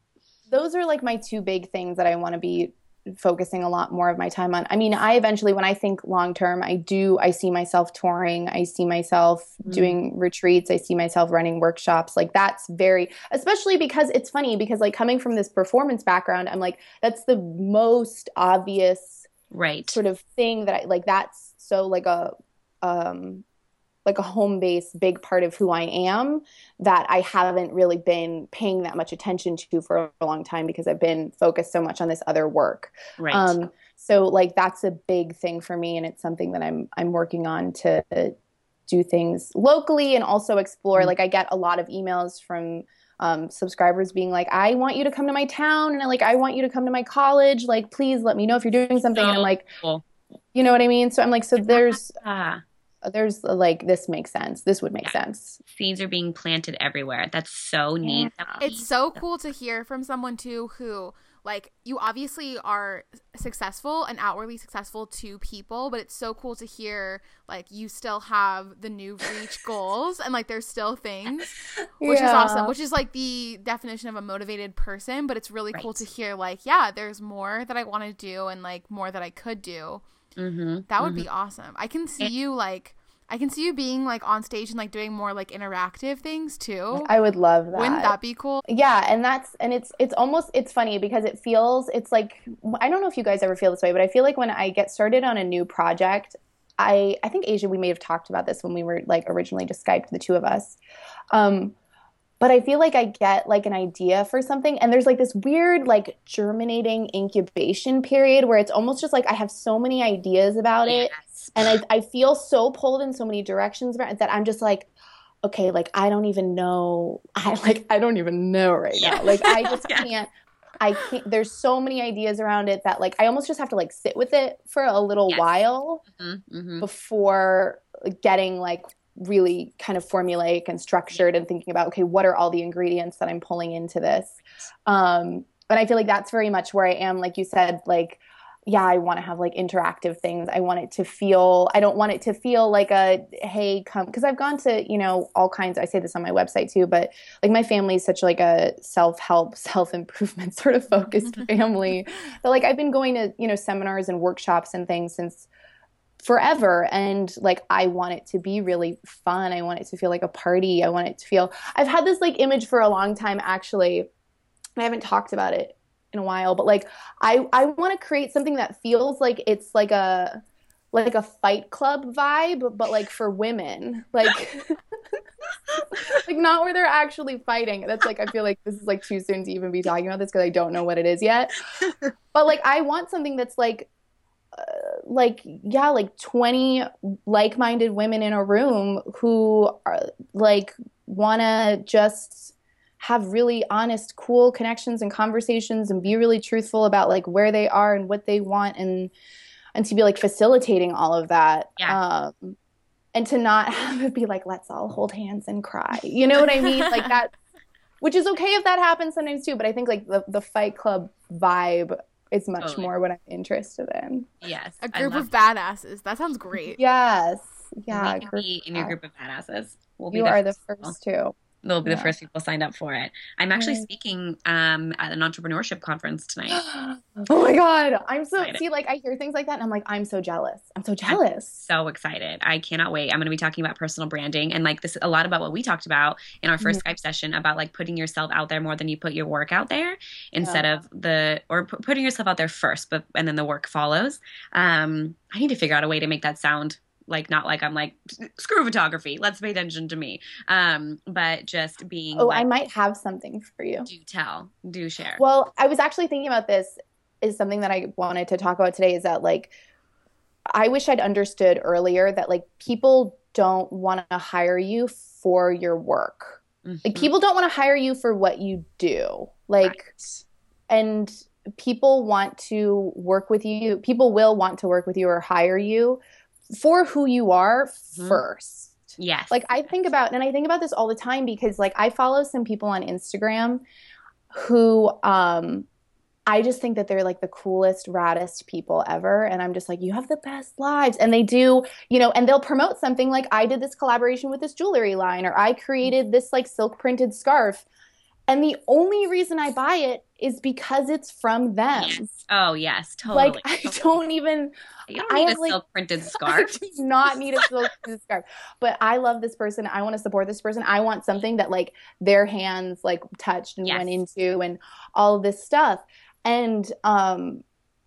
Those are like my two big things that I want to be focusing a lot more of my time on. I mean, I eventually when I think long term, I do I see myself touring, I see myself mm. doing retreats, I see myself running workshops. Like that's very especially because it's funny because like coming from this performance background, I'm like that's the most obvious right sort of thing that I like that's so like a um like a home base big part of who I am that I haven't really been paying that much attention to for a long time because I've been focused so much on this other work. Right. Um, so like that's a big thing for me and it's something that I'm I'm working on to do things locally and also explore mm-hmm. like I get a lot of emails from um, subscribers being like, I want you to come to my town and like I want you to come to my college. Like, please let me know if you're doing something. and I'm like, cool. You know what I mean? So I'm like, so there's ah. There's like this makes sense. This would make yeah. sense. Seeds are being planted everywhere. That's so neat. Yeah. It's so cool to hear from someone too who like you obviously are successful and outwardly successful to people, but it's so cool to hear like you still have the new reach goals and like there's still things, which is awesome. Which is like the definition of a motivated person, but it's really right. cool to hear like yeah, there's more that I want to do and like more that I could do. Mm-hmm. That would mm-hmm. be awesome. I can see you like I can see you being like on stage and like doing more like interactive things too. I would love that. Wouldn't that be cool? Yeah, and that's and it's it's almost it's funny because it feels it's like I don't know if you guys ever feel this way, but I feel like when I get started on a new project, I I think Asia we may have talked about this when we were like originally just Skyped the two of us. Um but I feel like I get like an idea for something and there's like this weird like germinating incubation period where it's almost just like I have so many ideas about it and I, I feel so pulled in so many directions that I'm just like okay like I don't even know I like I don't even know right now like I just yeah. can't I can't there's so many ideas around it that like I almost just have to like sit with it for a little yes. while mm-hmm, mm-hmm. before getting like really kind of formulaic and structured and thinking about okay what are all the ingredients that i'm pulling into this? Um but i feel like that's very much where i am like you said like yeah i want to have like interactive things. I want it to feel i don't want it to feel like a hey come because i've gone to you know all kinds i say this on my website too but like my family is such like a self-help self-improvement sort of focused family. But like i've been going to you know seminars and workshops and things since forever. And like i want it to be really fun. I want it to feel like a party. I want it to feel i've had this like image for a long time actually. I haven't talked about it in a while but like i i want to create something that feels like it's like a like a fight club vibe but like for women. Like like not where they're actually fighting. That's like i feel like this is like too soon to even be talking about this because i don't know what it is yet. But like i want something that's like like yeah like 20 like-minded women in a room who are like want to just have really honest cool connections and conversations and be really truthful about like where they are and what they want and and to be like facilitating all of that. Yeah. um and to not have it be like let's all hold hands and cry. You know what i mean? Like that which is okay if that happens sometimes too but i think like the, the fight club vibe is much totally. more what I'm interested in. Yes. A group of badasses. That sounds great. Yes. Yeah. We can be in your group of badasses. We'll you are the first two they'll be yeah. the first people signed up for it. I'm actually speaking um, at an entrepreneurship conference tonight. oh my god, I'm so excited. see like I hear things like that and I'm like I'm so jealous. I'm so jealous. I'm so excited. I cannot wait. I'm going to be talking about personal branding and like this a lot about what we talked about in our 1st mm-hmm. Skype session about like putting yourself out there more than you put your work out there instead yeah. of the or p- putting yourself out there first, but and then the work follows. Um, I need to figure out a way to make that sound like not like I'm like screw photography. Let's pay attention to me. Um, but just being. Oh, like, I might have something for you. Do tell. Do share. Well, I was actually thinking about this. Is something that I wanted to talk about today. Is that like, I wish I'd understood earlier that like people don't want to hire you for your work. Mm-hmm. Like people don't want to hire you for what you do. Like, right. and people want to work with you. People will want to work with you or hire you for who you are mm-hmm. first. Yes. Like I think about and I think about this all the time because like I follow some people on Instagram who um I just think that they're like the coolest, raddest people ever. And I'm just like, you have the best lives. And they do, you know, and they'll promote something like I did this collaboration with this jewelry line or I created this like silk printed scarf. And the only reason I buy it is because it's from them. Yes. Oh yes, totally. Like I don't even. You don't need I a like, silk printed scarf. I do not need a silk printed scarf. But I love this person. I want to support this person. I want something that like their hands like touched and yes. went into and all of this stuff. And um,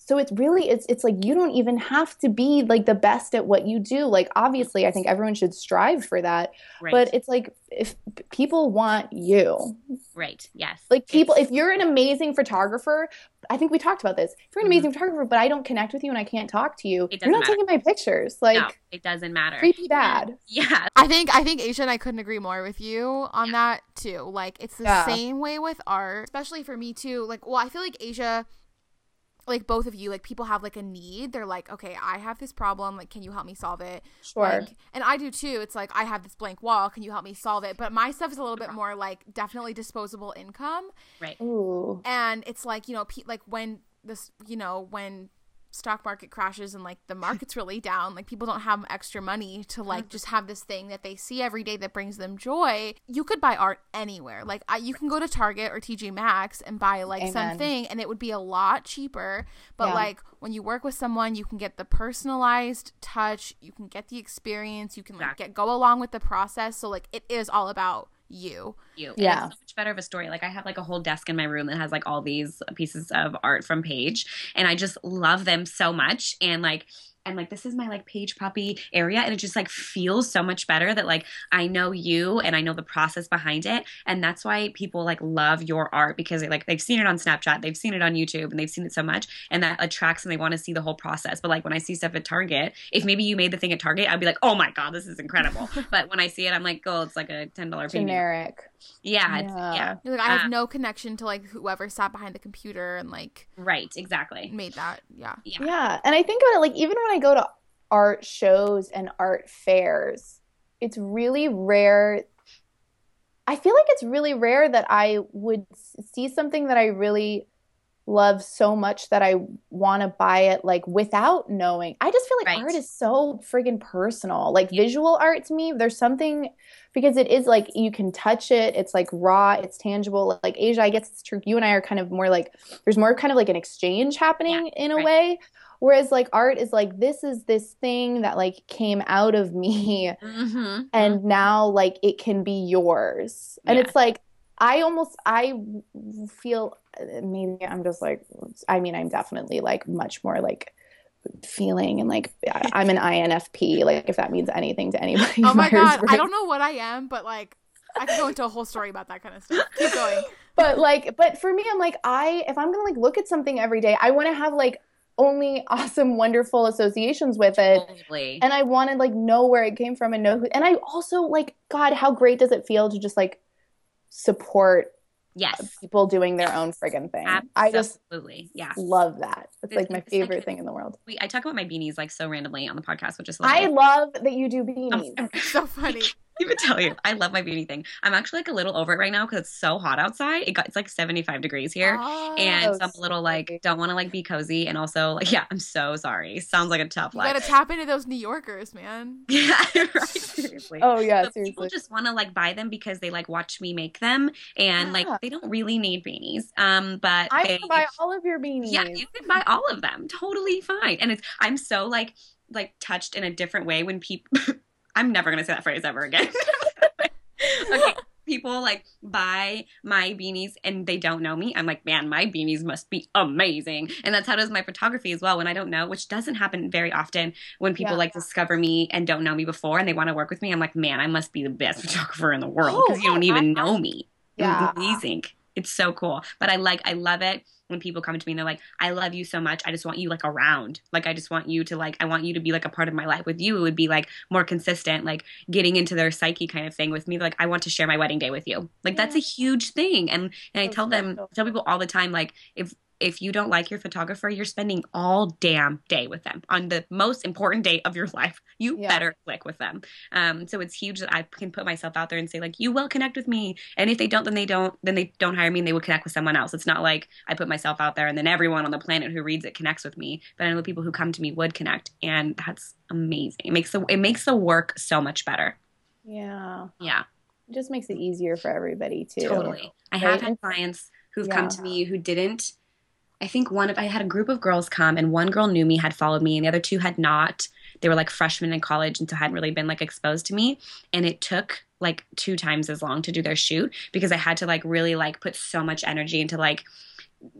so it's really it's it's like you don't even have to be like the best at what you do. Like obviously i think everyone should strive for that right. but it's like if people want you. Right. Yes. Like people it's... if you're an amazing photographer i think we talked about this. If you're an amazing mm-hmm. photographer but i don't connect with you and i can't talk to you you're not matter. taking my pictures. Like no, it doesn't matter. creepy bad. Yeah. I think i think asia and i couldn't agree more with you on yeah. that too. Like it's the yeah. same way with art especially for me too. Like well i feel like asia like both of you, like people have like a need. They're like, okay, I have this problem. Like, can you help me solve it? Sure. Like, and I do too. It's like I have this blank wall. Can you help me solve it? But my stuff is a little bit more like definitely disposable income. Right. Ooh. And it's like you know, pe- like when this, you know, when stock market crashes and like the market's really down like people don't have extra money to like just have this thing that they see every day that brings them joy you could buy art anywhere like I, you can go to target or tj maxx and buy like Amen. something and it would be a lot cheaper but Yeah. like when you work with someone you can get the personalized touch you can get the experience you can like get go along with the process so like it is all about you you. Yeah. it's so much better of a story. Like I have like a whole desk in my room that has like all these pieces of art from Paige, and I just love them so much. And like. And like this is my like Paige Poppe area, and it just like feels so much better that like I know you and I know the process behind it, and that's why people like love your art because they like they've seen it on Snapchat, they've seen it on YouTube, and they've seen it so much, and that attracts them. They want to see the whole process. But like when I see stuff at Target, if maybe you made the thing at Target, I'd be like, oh my god, this is incredible. but when I see it, I'm like, oh, it's like a ten dollar painting. Generic. Yeah, Yeah. yeah, like i have Uh, no connection to like whoever sat behind the computer and like right, exactly. made that yeah Yeah, Yeah. And I think about it like even when I go to art shows and art fairs, it's really rare. I feel like it's really rare that I would see something that I really love so much that I want to buy it like without knowing. I just feel like Right. art is so friggin' personal. Like Yeah. visual art to me, there's something because it is like you can touch it. It's like raw, it's tangible. Like Asia, I guess it's true. You and I are kind of more like there's more kind of like an exchange happening in a right. way. Whereas like art is like this is this thing that like came out of me mm-hmm. and now like it can be yours. And Yeah. it's like I almost I feel maybe I'm just like I mean I'm definitely like much more like feeling and like I- uh, I'm an INFP like if that means anything to anybody. Oh my god, I don't know what I am, but like I could go into a whole story about that kind of stuff. Keep going. but like but for me i'm like i if i'm gonna like look at something every day i want to have like only awesome wonderful associations with it Totally. and i want to like know where it came from and know who and i also like god how great does it feel to just like support yes. people doing their own friggin' thing i just Absolutely. Yeah. love that it's It's- like my it's like- favorite thing in the world We, I talk about my beanies like so randomly on the podcast, which is i love that you do beanies I'm- So funny. Even tell you, I love my beanie thing. I'm actually like a little over it right now because it's so hot outside. It got it's like 75 degrees here. Oh, and so I'm a little like don't want to like be cozy and also like yeah i'm so sorry sounds like a tough you life gotta tap into those New Yorkers, man. yeah right seriously oh yeah But people just want to like buy them because they like watch me make them and like they don't really need beanies um but i they can buy all of your beanies yeah you can buy all of them totally fine and it's i'm so like like touched in a different way when people i'm never gonna say that phrase ever again. Okay people like buy my beanies and they don't know me. I'm like man my beanies must be amazing. And that's how does my photography as well when i don't know which doesn't happen very often when people Yeah. like discover me and don't know me before and they want to work with me. I'm like man i must be the best photographer in the world Oh, because you don't oh, even I- know me. Yeah. amazing it's so cool. But i like i love it when people come to me and they're like i love you so much. I just want you like around. Like i just want you to like i want you to be like a part of my life with you. It would be like more consistent like getting into their psyche kind of thing with me. Like i want to share my wedding day with you. Like that's a huge thing. And and i tell them special. tell people all the time like if if you don't like your photographer you're spending all damn day with them. On the most important day of your life you Yeah. better click with them. Um so it's huge that i can put myself out there and say like you will connect with me. And if they don't then they don't then they don't hire me and they will connect with someone else. It's not like i put myself out there and then everyone on the planet who reads it connects with me but i know the people who come to me would connect and that's amazing. It makes the it makes the work so much better. Yeah. Yeah. It just makes it easier for everybody too. Totally. I Right? have had clients who've come to me who didn't. I think one of I had a group of girls come, and one girl knew me, had followed me, and the other two had not. They were like freshmen in college, and so hadn't really been like exposed to me. And it took like two times as long to do their shoot because I had to like really like put so much energy into like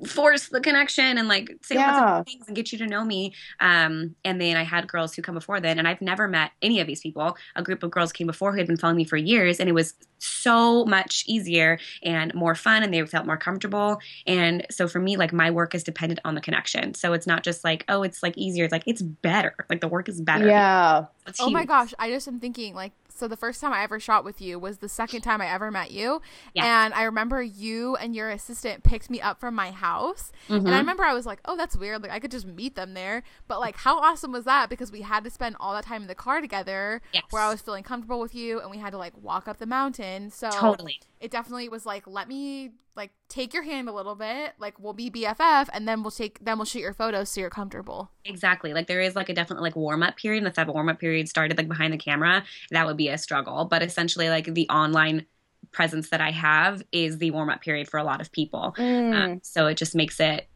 force the connection and like say all Yeah. the things and get you to know me. Um, and then I had girls who come before then, and I've never met any of these people. A group of girls came before who had been following me for years, and it was so much easier and more fun, and they felt more comfortable. And so for me, like my work is dependent on the connection. So it's not just like, oh, it's like easier. It's like it's better. Like the work is better. yeah It's Oh my gosh, I just am thinking like so the first time I ever shot with you was the second time I ever met you. Yes. And I remember you and your assistant picked me up from my house. And I Mhm. remember I was like, oh, that's weird. Like, I could just meet them there. But, like, how awesome was that? Because we had to spend all that time in the car together Yes. where I was feeling comfortable with you and we had to, like, walk up the mountain. So, totally. It definitely was like, let me, like, take your hand a little bit. Like, we'll be BFF and then we'll take, then we'll shoot your photos so you're comfortable. Exactly. Like there is like a definitely like warm up period. And if that warm up period started like behind the camera, that would be a struggle. But essentially, like the online presence that I have is the warm up period for a lot of people. Mm. Um, so it just makes it,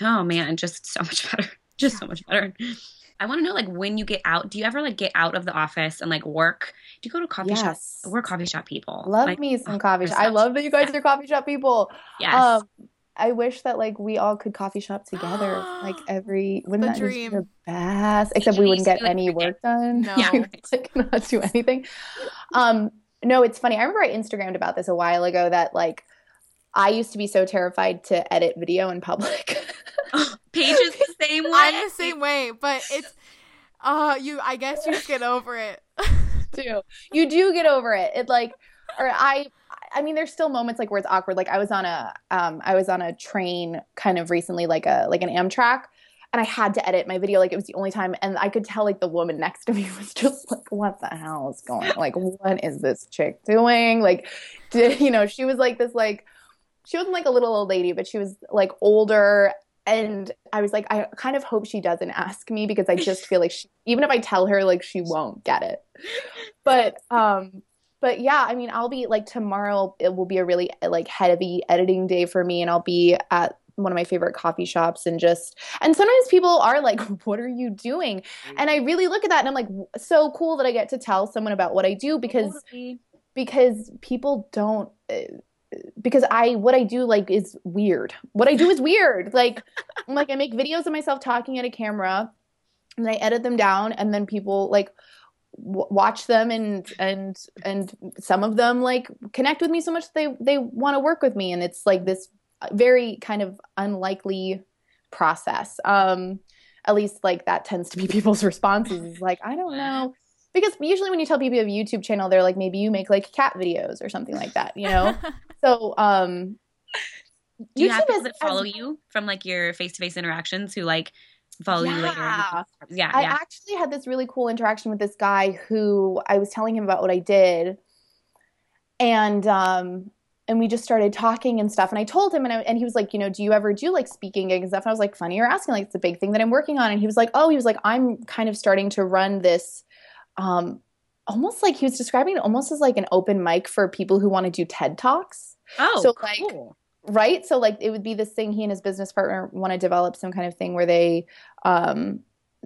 oh man, just so much better. Just so much better. I want to know like when you get out, do you ever like get out of the office and like work? Do you go to coffee shops? yes. We're coffee shop people. Love Like, me some oh, coffee shop. I love that you guys are coffee shop people. Yes. Um, I wish that like we all could coffee shop together like every wouldn't The that just be dream. the best? Except we wouldn't get any work done. No. Yeah, We right. like not do anything. Um, no, it's funny. I remember I Instagrammed about this a while ago that like I used to be so terrified to edit video in public. Paige is the same way. I'm the same way, but it's, uh, you, I guess you just get over it. too. You do get over it. It like, or I, I mean, there's still moments like where it's awkward. Like I was on a, um, I was on a train kind of recently, like a like an Amtrak, and I had to edit my video. Like it was the only time, and I could tell like the woman next to me was just like, "What the hell is going? Like, what is this chick doing? Like, did you know? She was like this like, she wasn't like a little old lady, but she was like older. And I was like, I kind of hope she doesn't ask me because I just feel like she, even if I tell her, like she won't get it. But um but yeah i mean i'll be like tomorrow it will be a really like heavy editing day for me and i'll be at one of my favorite coffee shops and just and sometimes people are like what are you doing? And i really look at that and i'm like so cool that i get to tell someone about what i do because Totally. because people don't uh, because I what I do like is weird. What I do is weird. Like I'm like I make videos of myself talking at a camera and I edit them down and then people like w- watch them and and and some of them like connect with me so much that they they want to work with me and it's like this very kind of unlikely process. Um at least like that tends to be people's responses is like I don't know because usually when you tell people you have a YouTube channel, they're like, maybe you make like cat videos or something like that, you know? so, um, Do you have YouTube people is- that follow as- you from like your face to face interactions who like follow you later? Yeah. Yeah, I actually had this really cool interaction with this guy who I was telling him about what I did. And, um, and we just started talking and stuff. And I told him, and, I, and he was like, you know, do you ever do like speaking gigs and stuff? And I was like, funny, you're asking. Like, it's a big thing that I'm working on. And he was like, oh, he was like, I'm kind of starting to run this, um, almost like he was describing it almost as like an open mic for people who want to do TED Talks. oh, so, like, cool. right so like it would be this thing he and his business partner want to develop some kind of thing where they um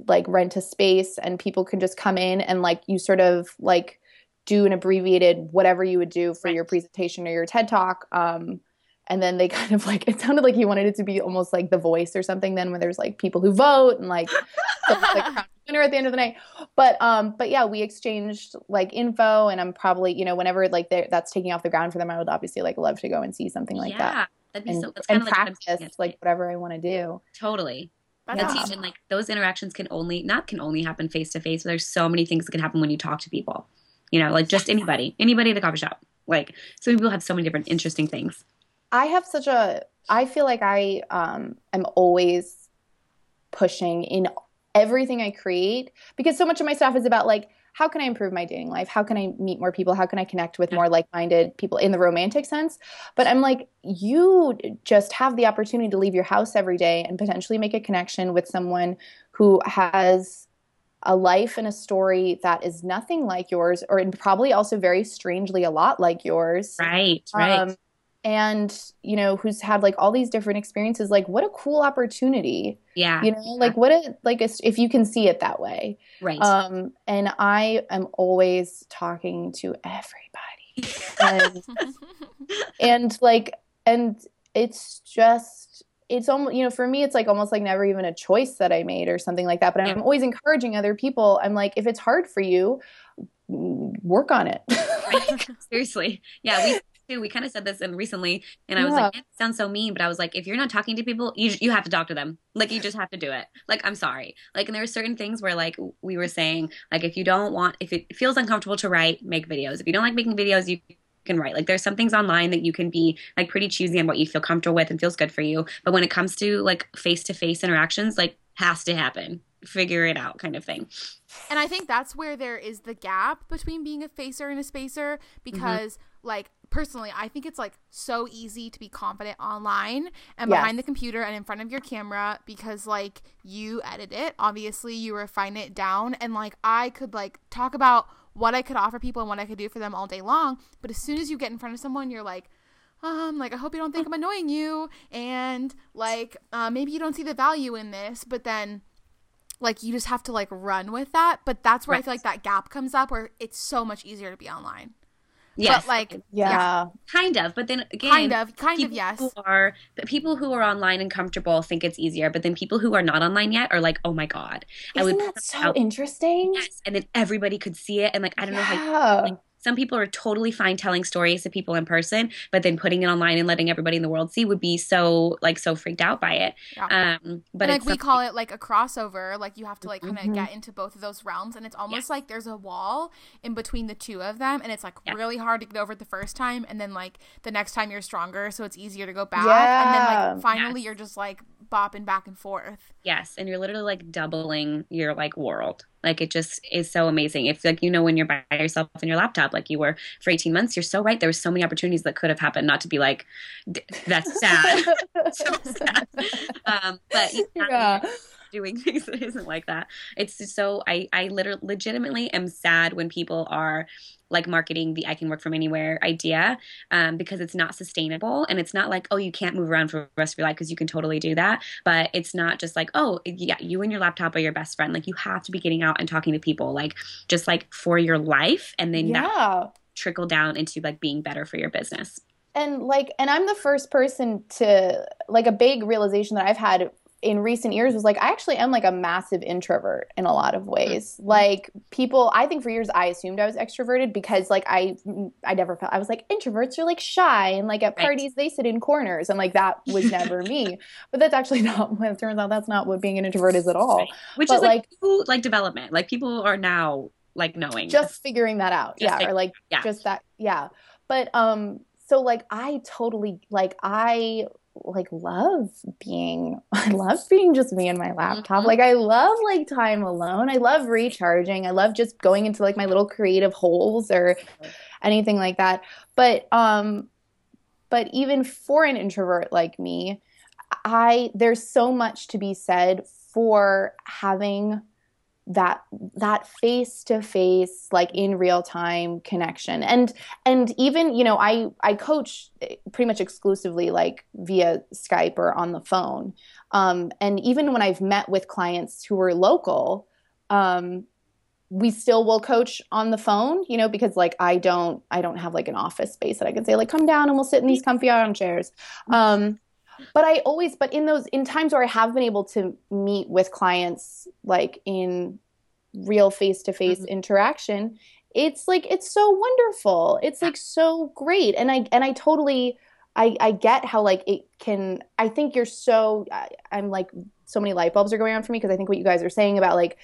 like rent a space and people can just come in and like you sort of like do an abbreviated whatever you would do for Right. your presentation or your TED talk um and then they kind of like it sounded like he wanted it to be almost like the voice or something then when there's like people who vote and like the winner at the end of the night but um but yeah we exchanged like info and i'm probably you know whenever like that's taking off the ground for them i would obviously like love to go and see something like yeah, that That'd be and, so. That's and of like what practice saying. like whatever i want to do totally. That's That's Yeah. awesome. even like those interactions can only not can only happen face to face. But there's so many things that can happen when you talk to people. You know, like just anybody, anybody at the coffee shop. Like so, people have so many different interesting things. I have such a i feel like i um am always pushing in everything i create because so much of my stuff is about like how can i improve my dating life? How can i meet more people? How can i connect with more like-minded people in the romantic sense? But i'm like you just have the opportunity to leave your house every day and potentially make a connection with someone who has a life and a story that is nothing like yours or and probably also very strangely a lot like yours. Right, right. um, and you know who's had like all these different experiences like what a cool opportunity yeah, you know like what a like a, if you can see it that way right. um and i am always talking to everybody and and like and it's just it's almost you know for me it's like almost like never even a choice that i made or something like that but i'm always encouraging other people i'm like if it's hard for you work on it Right? Seriously. Yeah, we too. We kind of said this and recently, and I was yeah. like, it sounds so mean, but I was like, if you're not talking to people, you you have to talk to them. Like you just have to do it. Like I'm sorry. Like and there are certain things where like we were saying, like if you don't want, if it feels uncomfortable to write, make videos. If you don't like making videos, you can write. Like there's some things online that you can be like pretty choosy on what you feel comfortable with and feels good for you. But when it comes to like face to face interactions, like has to happen. Figure it out kind of thing. And I think that's where there is the gap between being a facer and a spacer because mm-hmm. like personally, I think it's like so easy to be confident online and yes. behind the computer and in front of your camera because like you edit it, obviously you refine it down and like I could like talk about what I could offer people and what I could do for them all day long. But as soon as you get in front of someone, you're like, um, like I hope you don't think I'm annoying you, and like uh, maybe you don't see the value in this, but then like you just have to like run with that. But that's where right. I feel like that gap comes up, where it's so much easier to be online. Yes, but like yeah. yeah. kind of. But then again, kind of, kind of, yes. Who are people who are online and comfortable think it's easier, but then people who are not online yet are like, oh my god, Isn't I would that so out. interesting? Yes, and then everybody could see it, and like I don't yeah. know how. Like, some people are totally fine telling stories to people in person, but then putting it online and letting everybody in the world see would be so like so freaked out by it. Yeah. Um, but and, like we call it like a crossover. Like you have to like kind of mm-hmm. get into both of those realms, and it's almost like there's a wall in between the two of them, and it's like really hard to get over it the first time, and then like the next time you're stronger, so it's easier to go back, yeah. and then like finally yes. you're just like bopping back and forth. Yes, and you're literally like doubling your like world. Like it just is so amazing. If like you know when you're by yourself in your laptop, like you were for 18 months, you're so right. There were so many opportunities that could have happened. Not to be like, that's sad. so sad. Um, but yeah. Doing things that isn't like that. It's just so I I literally legitimately am sad when people are like marketing the I can work from anywhere idea um, because it's not sustainable and it's not like, oh, you can't move around for the rest of your life because you can totally do that. But it's not just like, oh, yeah, you and your laptop are your best friend. Like you have to be getting out and talking to people, like just like for your life. And then yeah. that trickle down into like being better for your business and like and i'm the first person to like a big realization that i've had in recent years was like I actually am like a massive introvert in a lot of ways. Mm-hmm. Like people I think for years I assumed I was extroverted because like I I never felt I was like introverts are like shy and like at parties right. they sit in corners and like that was never me. But that's actually not what it turns out that's not what being an introvert is at all. Right. Which but is like, like like development. Like people are now like knowing just this. figuring that out. Just yeah, or like yeah. just that yeah. But um so like I totally like I like love being I love being just me and my laptop. Mm-hmm. Like I love like time alone. I love recharging. I love just going into like my little creative holes or anything like that. But um but even for an introvert like me, I there's so much to be said for having that that face to face like in real time connection. And and even you know i i coach pretty much exclusively like via skype or on the phone. Um, and even when i've met with clients who are local um, we still will coach on the phone you know because like i don't i don't have like an office space that i can say like come down and we'll sit in these comfy armchairs. Um, but I always, but in those, in times where I have been able to meet with clients like in real face to face interaction, it's like, it's so wonderful. It's like so great. And I, and I totally, I, I get how like it can, I think you're so, I, I'm like, so many light bulbs are going on for me because I think what you guys are saying about like,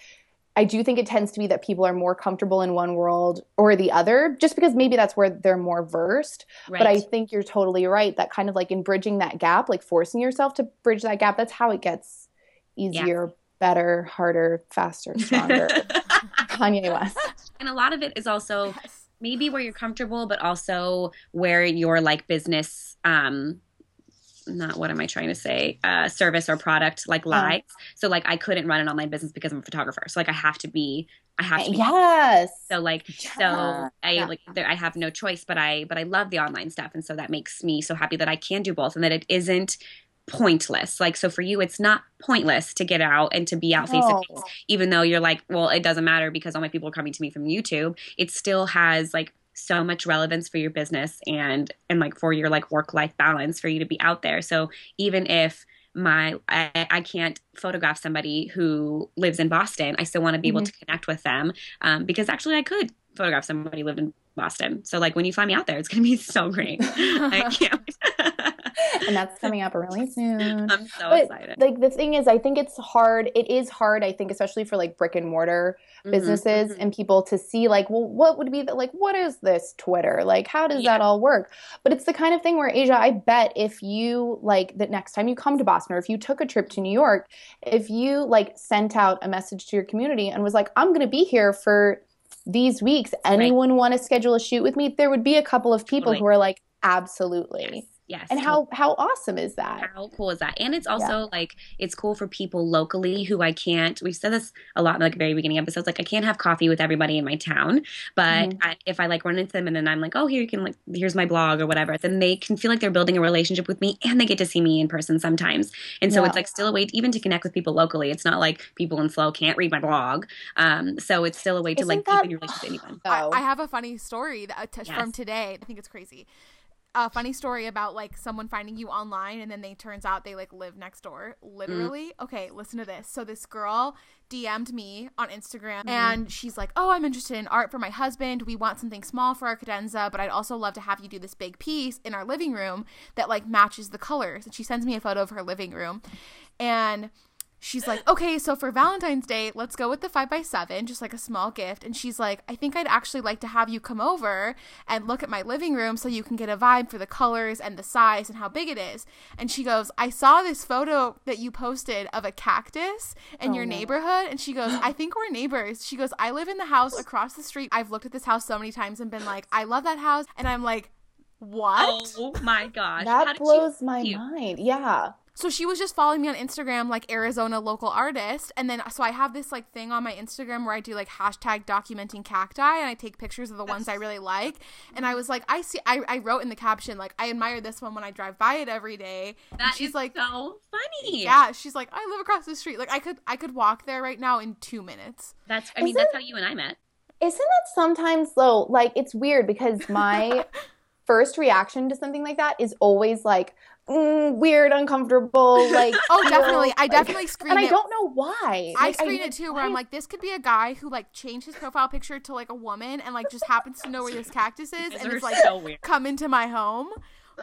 I do think it tends to be that people are more comfortable in one world or the other, just because maybe that's where they're more versed. Right. But I think you're totally right. That kind of like in bridging that gap, like forcing yourself to bridge that gap, that's how it gets easier, yeah. better, harder, faster, stronger. Kanye West. And a lot of it is also yes. maybe where you're comfortable, but also where your like business um not what am I trying to say, uh, service or product like lives. So like I couldn't run an online business because I'm a photographer. So like I have to be I have to be yes. So like yeah. so I yeah. like I have no choice, but I but I love the online stuff, and so that makes me so happy that I can do both, and that it isn't pointless. Like so for you, it's not pointless to get out and to be out face to face, even though you're like, well, it doesn't matter because all my people are coming to me from YouTube. It still has like so much relevance for your business and and like for your like work life balance for you to be out there so even if my I, I can't photograph somebody who lives in boston i still want to be mm-hmm. able to connect with them um, because actually i could photograph somebody who lived in Boston. So like when you find me out there, it's gonna be so great. I can't. and that's coming up really soon. I'm so But, excited. Like the thing is, I think it's hard. It is hard, I think, especially for like brick and mortar Mhm, businesses mhm. and people to see like, well, what would be the, like, what is this Twitter? Like, how does Yeah. that all work? But it's the kind of thing where Asia, I bet if you like the next time you come to Boston or if you took a trip to New York, if you like sent out a message to your community and was like, I'm going to be here for these weeks. Anyone want to schedule a shoot with me? There would be a couple of people Totally. who are like, absolutely. Yes. Yes. And how how awesome is that? How cool is that? And it's also like it's cool for people locally who I can't. We've said this a lot in like very beginning episodes. Like I can't have coffee with everybody in my town, but Mhm. I, if I like run into them and then I'm like, oh, here you can like here's my blog or whatever, then they can feel like they're building a relationship with me and they get to see me in person sometimes. And so Yeah. it's like still a way even to connect with people locally. It's not like people in SLO can't read my blog. Um, so it's still a way to Isn't like that- deepen your relationship with anyone. I, So- I have a funny story that, uh, t- from today. I think it's crazy. A funny story about like someone finding you online and then they turns out they like live next door. Mm. Literally. Okay, listen to this. So this girl DM'd me on Instagram mm-hmm. and she's like, "Oh, I'm interested in art for my husband. We want something small for our cadenza, but I'd also love to have you do this big piece in our living room that like matches the colors." And she sends me a photo of her living room. And she's like, okay, so for Valentine's Day, let's go with the five by seven, just like a small gift. And she's like, I think I'd actually like to have you come over and look at my living room so you can get a vibe for the colors and the size and how big it is. And she goes, I saw this photo that you posted of a cactus in Oh, your no. neighborhood. And she goes, I think we're neighbors. She goes, I live in the house across the street. I've looked at this house so many times and been like, I love that house. And I'm like, what? Oh my gosh, That blows my you? mind. Yeah. So she was just following me on Instagram, like Arizona local artist. And then, so I have this like thing on my Instagram where I do like hashtag documenting cacti and I take pictures of the ones I really like. And I was like, I see, I, I wrote in the caption, like, I admire this one when I drive by it every day. And That she's is like, so funny. yeah, she's like, I live across the street. Like, I could, I could walk there right now in two minutes. That's I mean Isn't- that's how you and I met. Isn't that sometimes though? Like it's weird because my first reaction to something like that is always like Mm, weird, uncomfortable. Like Oh, feel definitely. I like- definitely screen it. and I don't know why. I Like, screen it too, where I'm like, this could be a guy who like changed his profile picture to like a woman and like just happens to know where this cactus is and are it's like so weird. come into my home.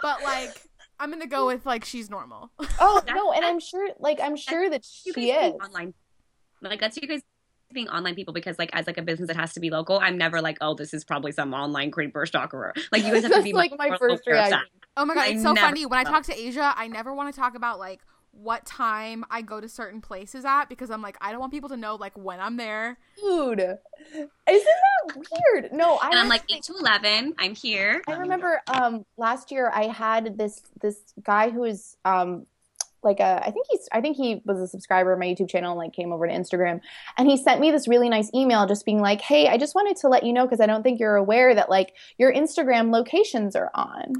But like, I'm gonna go with like she's normal. Oh That's- no, and I'm sure, like I'm sure that she is. online like that's you guys being online people because like as like a business that has to be local i'm never like oh this is probably some online creeper stalker like you guys have to be like my first aware of that. reaction. Oh my god, I it's so never funny. When I talk to Asia, I never want to talk about like what time I go to certain places at because I'm like, I don't want people to know like when I'm there. Dude, isn't that weird? No, I and i'm like 8 to 11 i'm here I remember um last year I had this this guy who is um like a I think he's I think he was a subscriber of my YouTube channel and like came over to Instagram and he sent me this really nice email just being like, "Hey, I just wanted to let you know because I don't think you're aware that like your Instagram locations are on."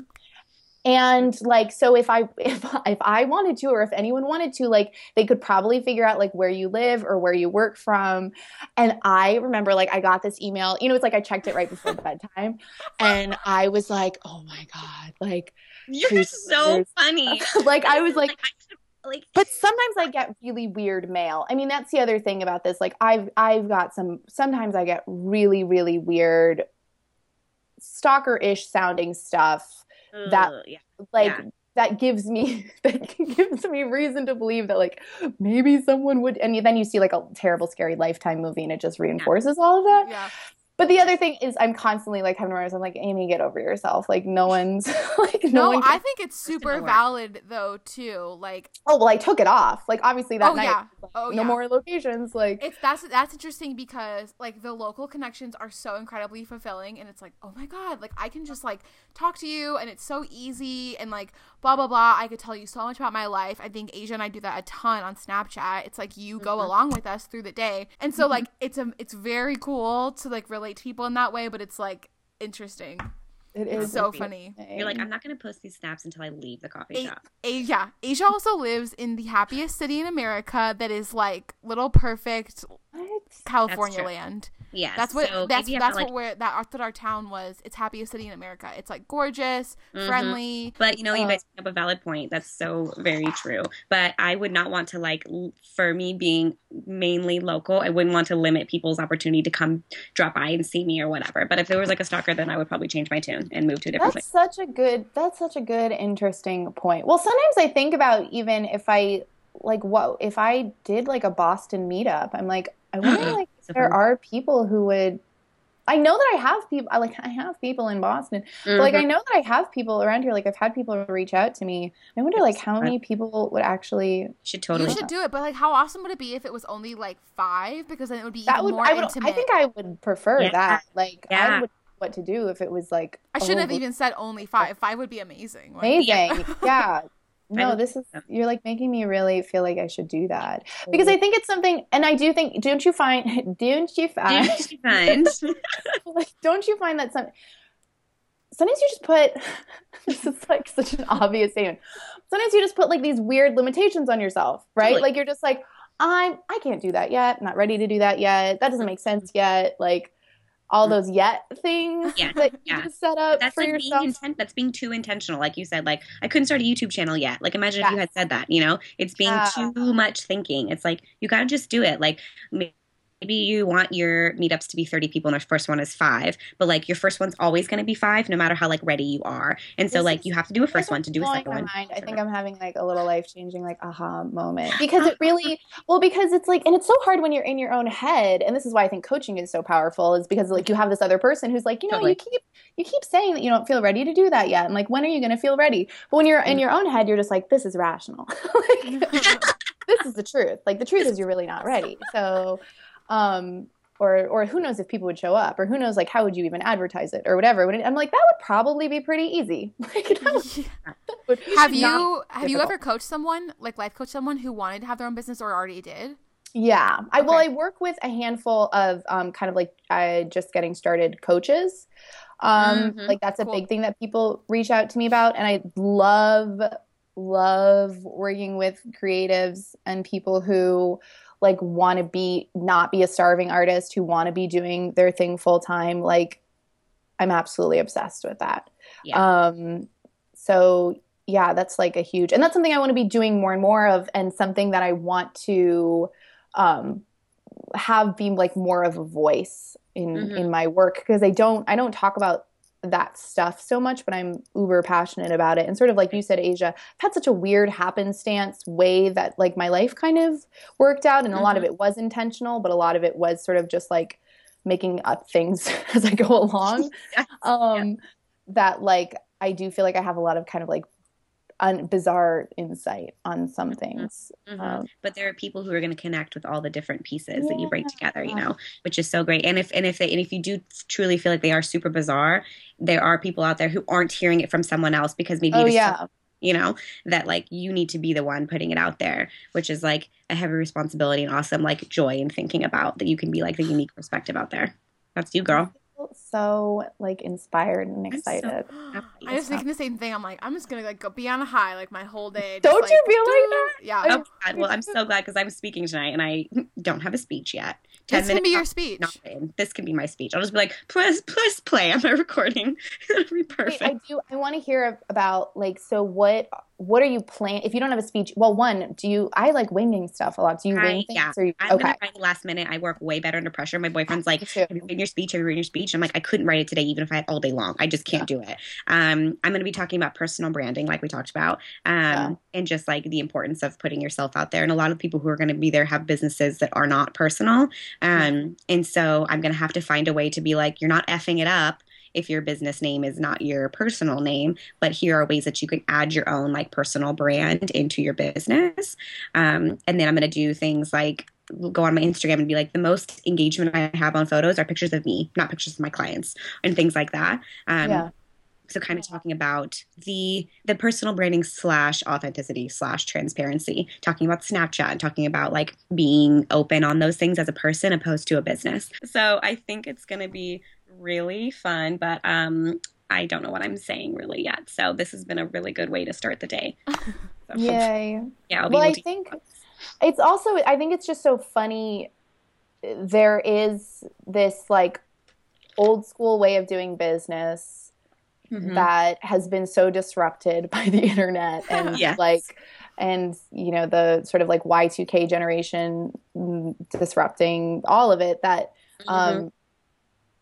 And like so if I if if I wanted to or if anyone wanted to like they could probably figure out like where you live or where you work from. And I remember like I got this email, you know, it's like I checked it right before bedtime and I was like, "Oh my god." Like you're so funny like I was like like but sometimes I get really weird mail. I mean, that's the other thing about this. Like I've I've got some sometimes I get really really weird stalker-ish sounding stuff that- uh, yeah. like Yeah. that gives me that gives me reason to believe that like maybe someone would and then you see like a terrible scary lifetime movie and it just reinforces all of that. Yeah. But the other thing is I'm constantly like having remember I'm like Amy get over yourself. Like no one's like no, No, one I think it's super valid though too. Like, Oh, well I took it off. Like obviously that oh night yeah, oh no yeah. more locations like It's that's that's interesting because like the local connections are so incredibly fulfilling and it's like oh my god like I can just like talk to you and it's so easy and like blah blah blah I could tell you so much about my life I think Asia and I do that a ton on Snapchat it's like you go Mhm. along with us through the day and so like it's a it's very cool to like relate to people in that way but it's like interesting. It's so creepy. funny. You're like i'm not gonna post these snaps until i leave the coffee A- shop. A- yeah, Asia also lives in the happiest city in America that is like little perfect What? California land. Yeah, That's what so that's maybe I that's what we're that our, that our town was. It's happiest city in America. It's like gorgeous, Mhm. friendly. But you know, you Uh, guys bring up a valid point. That's so very true. But I would not want to like, for me being mainly local, I wouldn't want to limit people's opportunity to come drop by and see me or whatever. But if there was like a stalker, then I would probably change my tune and move to a different That's place. such a good that's such a good interesting point. Well, sometimes I think about even if I like what if I did like a Boston meetup, I'm like I wonder like if there are people who would I know that I have people I like I have people in Boston. But like I Mhm. know that I have people around here like I've had people reach out to me. I wonder like how many people would actually should You totally. should do it, but like, how awesome would it be if it was only like five? Because then it would be that even would more I would intimate. I think I would prefer Yeah. that. Like Yeah. I would know what to do if it was like I shouldn't have even said only five. Five would be amazing. Like, amazing. Yeah. No, this is you're like making me really feel like I should do that because I think it's something, and I do think. Don't you find? Don't you find? Did you find? like, don't you find that some? Sometimes you just put. this is like such an obvious statement. Sometimes you just put like these weird limitations on yourself, right? Totally. Like you're just like, I'm. I can't do that yet. I'm not ready to do that yet. That doesn't make sense yet. Like all mm. those yet things Yeah, that you yeah. just set up that's for like yourself. being intent. That's being too intentional. Like you said, like I couldn't start a YouTube channel yet. Like imagine if you had said that. You know, it's being Yeah. too much thinking. It's like you got to just do it. Like maybe you want your meetups to be 30 people and the first one is five but like your first one's always going to be five no matter how like ready you are. And so This like you have to do a first one to do a second my one. mind. I think I'm having like a little life changing like aha moment because it really well because it's like and it's so hard when you're in your own head and this is why I think coaching is so powerful is because like you have this other person who's like you know Totally. you keep you keep saying that you don't feel ready to do that yet and like when are you going to feel ready? But when you're in your own head you're just like this is rational. Like, this is the truth. Like the truth is you're really not ready. So um or or who knows if people would show up or who knows like how would you even advertise it or whatever. I'm like that would probably be pretty easy. Like that would- that would have you have you ever coached someone like life coach someone who wanted to have their own business or already did? yeah. I well i work with a handful of um kind of like uh, just getting started coaches. Um Mhm. like that's a Cool. big thing that people reach out to me about and i love love working with creatives and people who like want to be not be a starving artist who want to be doing their thing full time like i'm absolutely obsessed with that Yeah. um so yeah that's like a huge and that's something i want to be doing more and more of and something that i want to um have be like more of a voice in Mhm. in my work because i don't i don't talk about that stuff so much but i'm uber passionate about it. And sort of like you said asia i've had such a weird happenstance way that like my life kind of worked out and a lot of it was intentional but a lot of it was sort of just like making up things as i go along. Yes. um that like i do feel like i have a lot of kind of like un- bizarre insight on some things Mhm. um, but there are people who are going to connect with all the different pieces that you bring together you know which is so great. And if and if they and if you do truly feel like they are super bizarre there are people out there who aren't hearing it from someone else because maybe oh it is so- yeah you know that like you need to be the one putting it out there which is like a heavy responsibility and awesome like joy in thinking about that you can be like the unique perspective out there. That's you girl so like inspired and so- excited I was thinking the same thing. I'm like, I'm just gonna like go be on a high like my whole day. just, Don't like, you feel like that? Yeah. Oh god well i'm so glad because i'm speaking tonight and i don't have a speech yet this can be your speech. not in. this can be my speech i'll just be like press press play on my recording it'll be Wait, perfect I do. I want to hear about like. So what? What are you plan? If you don't have a speech, well, one, do you? I like winging stuff a lot. Do you I- wing things? yeah. Or you, I'm okay. gonna write last minute. I work way better under pressure. My boyfriend's like, Me "Have you written your speech? Have you written your speech?" I'm like, I couldn't write it today, even if I had all day long. I just can't do it. Um, I'm gonna be talking about personal branding, like we talked about, um, Yeah. and just like the importance of putting yourself out there. And a lot of people who are gonna be there have businesses that are not personal, um, and so I'm gonna have to find a way to be like, you're not effing it up if your business name is not your personal name but here are ways that you can add your own like personal brand into your business um, and then i'm going to do things like go on my instagram and be like the most engagement i have on photos are pictures of me not pictures of my clients and things like that. Um, yeah. so kind of talking about the the personal branding slash authenticity slash transparency talking about snapchat and talking about like being open on those things as a person opposed to a business. So i think it's going to be really fun but um i don't know what i'm saying really yet. So this has been a really good way to start the day. So Yay. yeah I'll be Well, I think it's also. I think it's just so funny there is this like old school way of doing business Mhm. that has been so disrupted by the internet and Yes. like and you know the sort of like Y2K generation disrupting all of it that Mm-hmm. um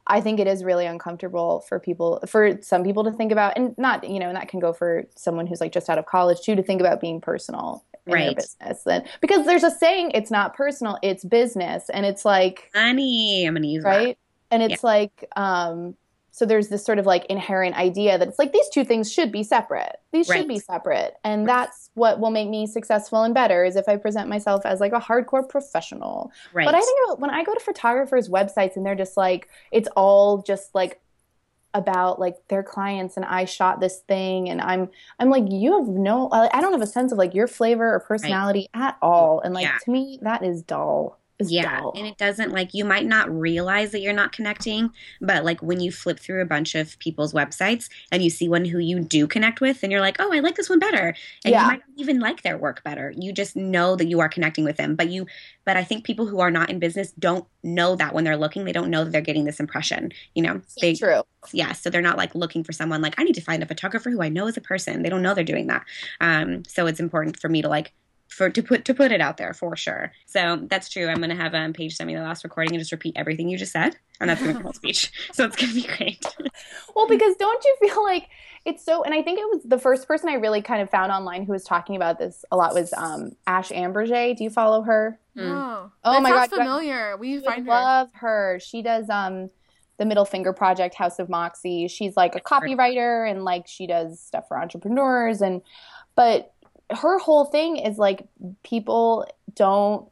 I think it is really uncomfortable for people for some people to think about and not you know and that can go for someone who's like just out of college too to think about being personal Right. business then because there's a saying it's not personal it's business and it's like Honey, I'm gonna use right and it's like um so there's this sort of like inherent idea that it's like these two things should be separate these should be separate and that's what will make me successful and better is if i present myself as like a hardcore professional. Right. but i think about when i go to photographers websites and they're just like it's all just like about like their clients and i shot this thing and i'm i'm like you have no i don't have a sense of like your flavor or personality at all and like Yeah. to me that is dull yeah dull. and it doesn't like you might not realize that you're not connecting but like when you flip through a bunch of people's websites and you see one who you do connect with and you're like oh i like this one better. And Yeah. you might even like their work better. You just know that you are connecting with them but you but i think people who are not in business don't know that when they're looking they don't know that they're getting this impression you know? They true. Yeah so they're not like looking for someone like i need to find a photographer who i know is a person. They don't know they're doing that. Um so it's important for me to like for to put to put it out there for sure so that's true i'm gonna have um paige send me the last recording and just repeat everything you just said and that's gonna be my whole speech so it's gonna be great Well, because don't you feel like it's so? And I think it was the first person I really kind of found online who was talking about this a lot was um, Ash Ambirge. Do you follow her? Mm. Oh, Oh that my sounds God, familiar. We You would find her. love her. She does um, the Middle Finger Project, House of Moxie. She's like a copywriter and like she does stuff for entrepreneurs and but her whole thing is like people don't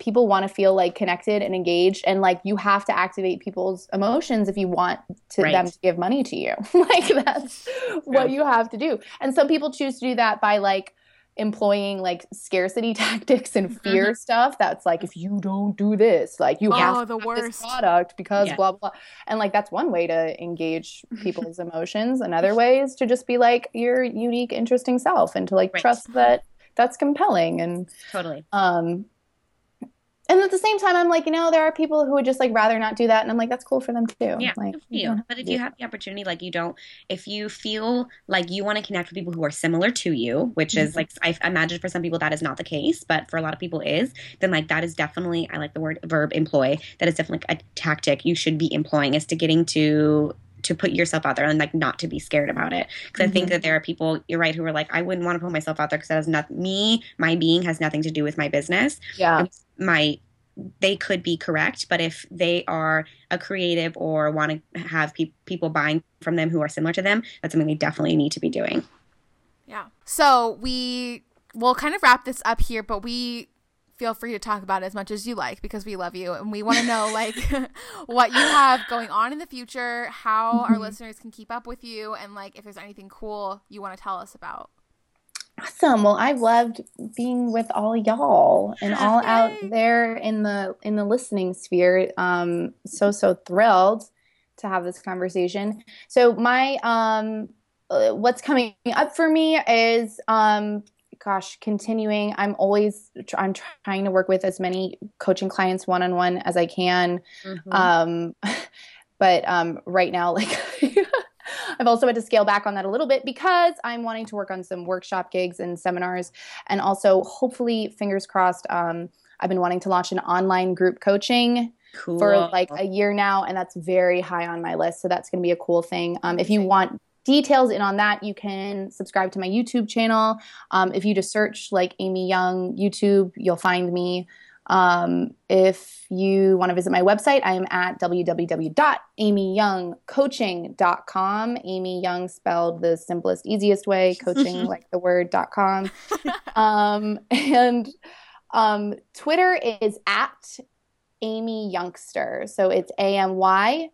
people want to feel like connected and engaged and like you have to activate people's emotions if you want to Right. them to give money to you. Like that's what you have to do. And some people choose to do that by like employing like scarcity tactics and fear stuff that's like if you don't do this like you Oh, have the to have this worst. product because Yeah. blah blah and like that's one way to engage people's emotions another way is to just be like your unique interesting self and to like Right. trust that that's compelling and totally um and at the same time i'm like you know there are people who would just like rather not do that. And i'm like that's cool for them too. Yeah, like for you But if you have the opportunity, like you don't, if you feel like you want to connect with people who are similar to you, which is Mhm. like I imagine for some people that is not the case, but for a lot of people is, then like that is definitely I like the word verb employ. That is definitely a tactic you should be employing is to getting to to put yourself out there and like not to be scared about it. Because I think Mhm. that there are people you're right who are like I wouldn't want to put myself out there because that has not me my being has nothing to do with my business. Yeah my they could be correct but if they are a creative or want to have pe- people buying from them who are similar to them that's something they definitely need to be doing Yeah. So we will kind of wrap this up here, but we feel free to talk about it as much as you like because we love you and we want to know like what you have going on in the future, how our Mhm. listeners can keep up with you, and like if there's anything cool you want to tell us about. Awesome. Well, I've loved being with all y'all and all out there in the in the listening sphere. Um, so so thrilled to have this conversation. So my um, uh, what's coming up for me is um, gosh, continuing. I'm always I'm trying to work with as many coaching clients one on one as I can. Um, but um, right now, like I've also had to scale back on that a little bit because I'm wanting to work on some workshop gigs and seminars, and also hopefully, fingers crossed. Um, I've been wanting to launch an online group coaching cool for like a year now, and that's very high on my list. So that's going to be a cool thing. Um, if you want details in on that, you can subscribe to my YouTube channel. Um, if you just search like Amy Young YouTube, you'll find me. Um, if you want to visit my website, I am at www.amyyoungcoaching.com. Amy Young spelled the simplest, easiest way, coaching like the word dot com. Um, and um, Twitter is at Amy Youngster. So it's A M Y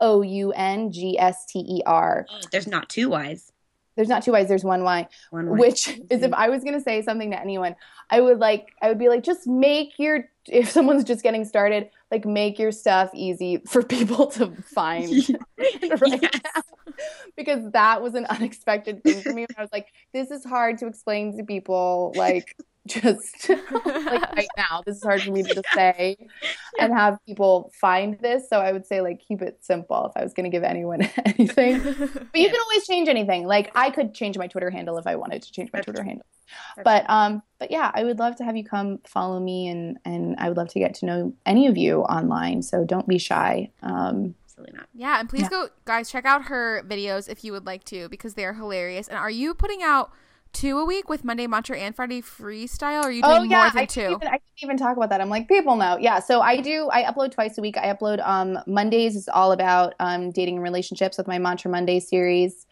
O U N G S T E R. Oh, there's not two Y's There's not two Y's, there's one Y, one way. which is if mm-hmm. I was going to say something to anyone, I would like, I would be like, just make your, if someone's just getting started, like make your stuff easy for people to find. write Yes. Because that was an unexpected thing for me. I was like, this is hard to explain to people. Like, just like right now. This is hard for me to say and have people find this. So I would say like keep it simple if I was going to give anyone anything. But you can always change anything. Like I could change my Twitter handle if I wanted to change my Twitter handle. But um but yeah, I would love to have you come follow me and and I would love to get to know any of you online. So don't be shy. Um Absolutely not. Yeah, and please yeah. go guys check out her videos if you would like to because they're hilarious. And are you putting out two a week with Monday Mantra and Friday Freestyle? Or are you doing oh, yeah, more than I two? Even, I didn't even talk about that. I'm like, people know. Yeah, so I do. I upload twice a week. I upload um, Mondays is all about um, dating and relationships with my Mantra Monday series.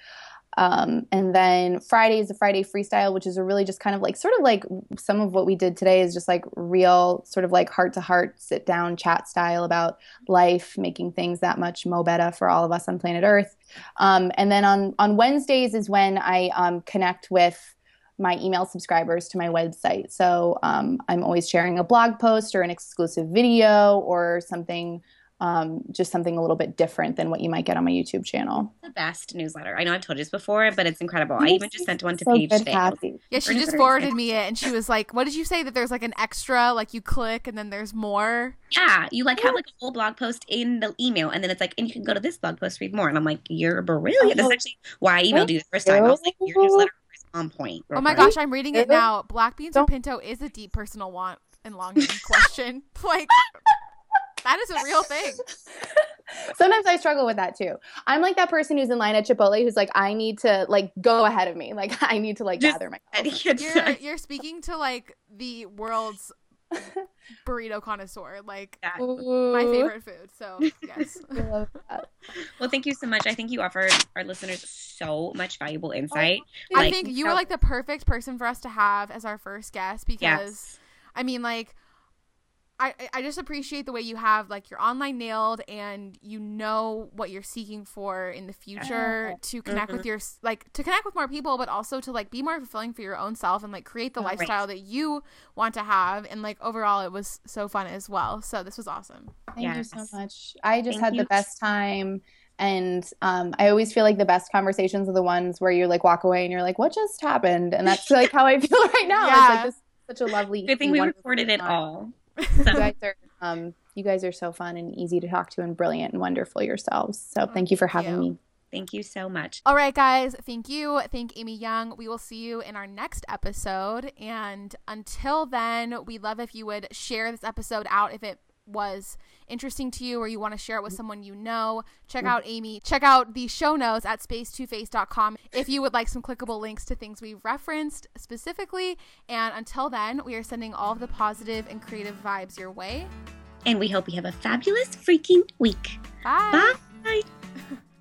Um, and then Friday is the Friday freestyle, which is a really just kind of like sort of like some of what we did today is just like real sort of like heart to heart sit down chat style about life, making things that much mo better for all of us on planet Earth. Um, and then on on Wednesdays is when I um, connect with my email subscribers to my website. So um, I'm always sharing a blog post or an exclusive video or something um, just something a little bit different than what you might get on my YouTube channel. The best newsletter. I know I've told you this before, but it's incredible. I even just sent one to so Paige today. Yeah, she just forwarded me it, and she was like, "What did you say? That there's like an extra, like you click, and then there's more." Yeah, you like have like a whole blog post in the email, and then it's like, and you can go to this blog post read more. And I'm like, "You're brilliant." This is actually why I emailed you the first time. I was like, "Your newsletter is on point." Oh my gosh, I'm reading it now. Black beans or pinto is a deep personal want and longing question. Like that is a real thing. Sometimes I struggle with that too. I'm like that person who's in line at Chipotle who's like, I need to like go ahead of me. Like I need to like Just, gather my. You're, you're speaking to like the world's burrito connoisseur, like Ooh. my favorite food. So yes. well, thank you so much. I think you offered our listeners so much valuable oh, insight. Oh, like, I think you were like the perfect person for us to have as our first guest because yes. I mean like I, I just appreciate the way you have like your online nailed and you know what you're seeking for in the future to connect mm-hmm. with your like to connect with more people but also to like be more fulfilling for your own self and like create the right. lifestyle that you want to have and like overall it was so fun as well so this was awesome thank yes. you so much i just thank had you. the best time and um, i always feel like the best conversations are the ones where you like walk away and you're like what just happened and that's like how i feel right now yeah. it's like this such a lovely good thing we recorded it all so. you guys are um, you guys are so fun and easy to talk to and brilliant and wonderful yourselves. So thank you for having you. me. Thank you so much. All right, guys. Thank you. Thank Amy Young. We will see you in our next episode. And until then, we love if you would share this episode out if it was interesting to you or you want to share it with mm. someone you know, check mm. out Amy. Check out the show notes at space2face.com if you would like some clickable links to things we've referenced specifically. And until then, we are sending all of the positive and creative vibes your way. And we hope you have a fabulous freaking week. Bye. Bye.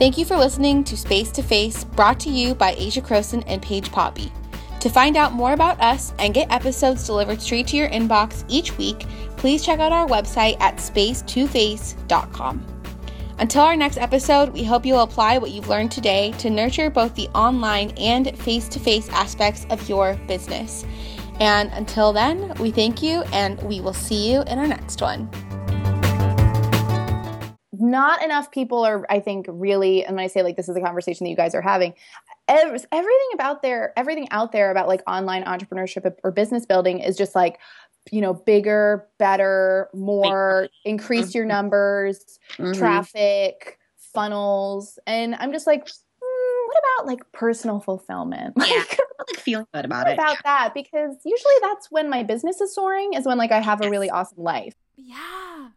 Thank you for listening to Space to Face, brought to you by Asia Croson and Paige Poppe. To find out more about us and get episodes delivered straight to your inbox each week, please check out our website at space2face.com. Until our next episode, we hope you'll apply what you've learned today to nurture both the online and face to face aspects of your business. And until then, we thank you and we will see you in our next one not enough people are i think really and when i say like this is a conversation that you guys are having everything about there everything out there about like online entrepreneurship or business building is just like you know bigger better more increase your mm-hmm. numbers mm-hmm. traffic funnels and i'm just like mm, what about like personal fulfillment? Like, yeah like feeling good about it. about that? Because usually that's when my business is soaring is when like i have a really awesome life. Yeah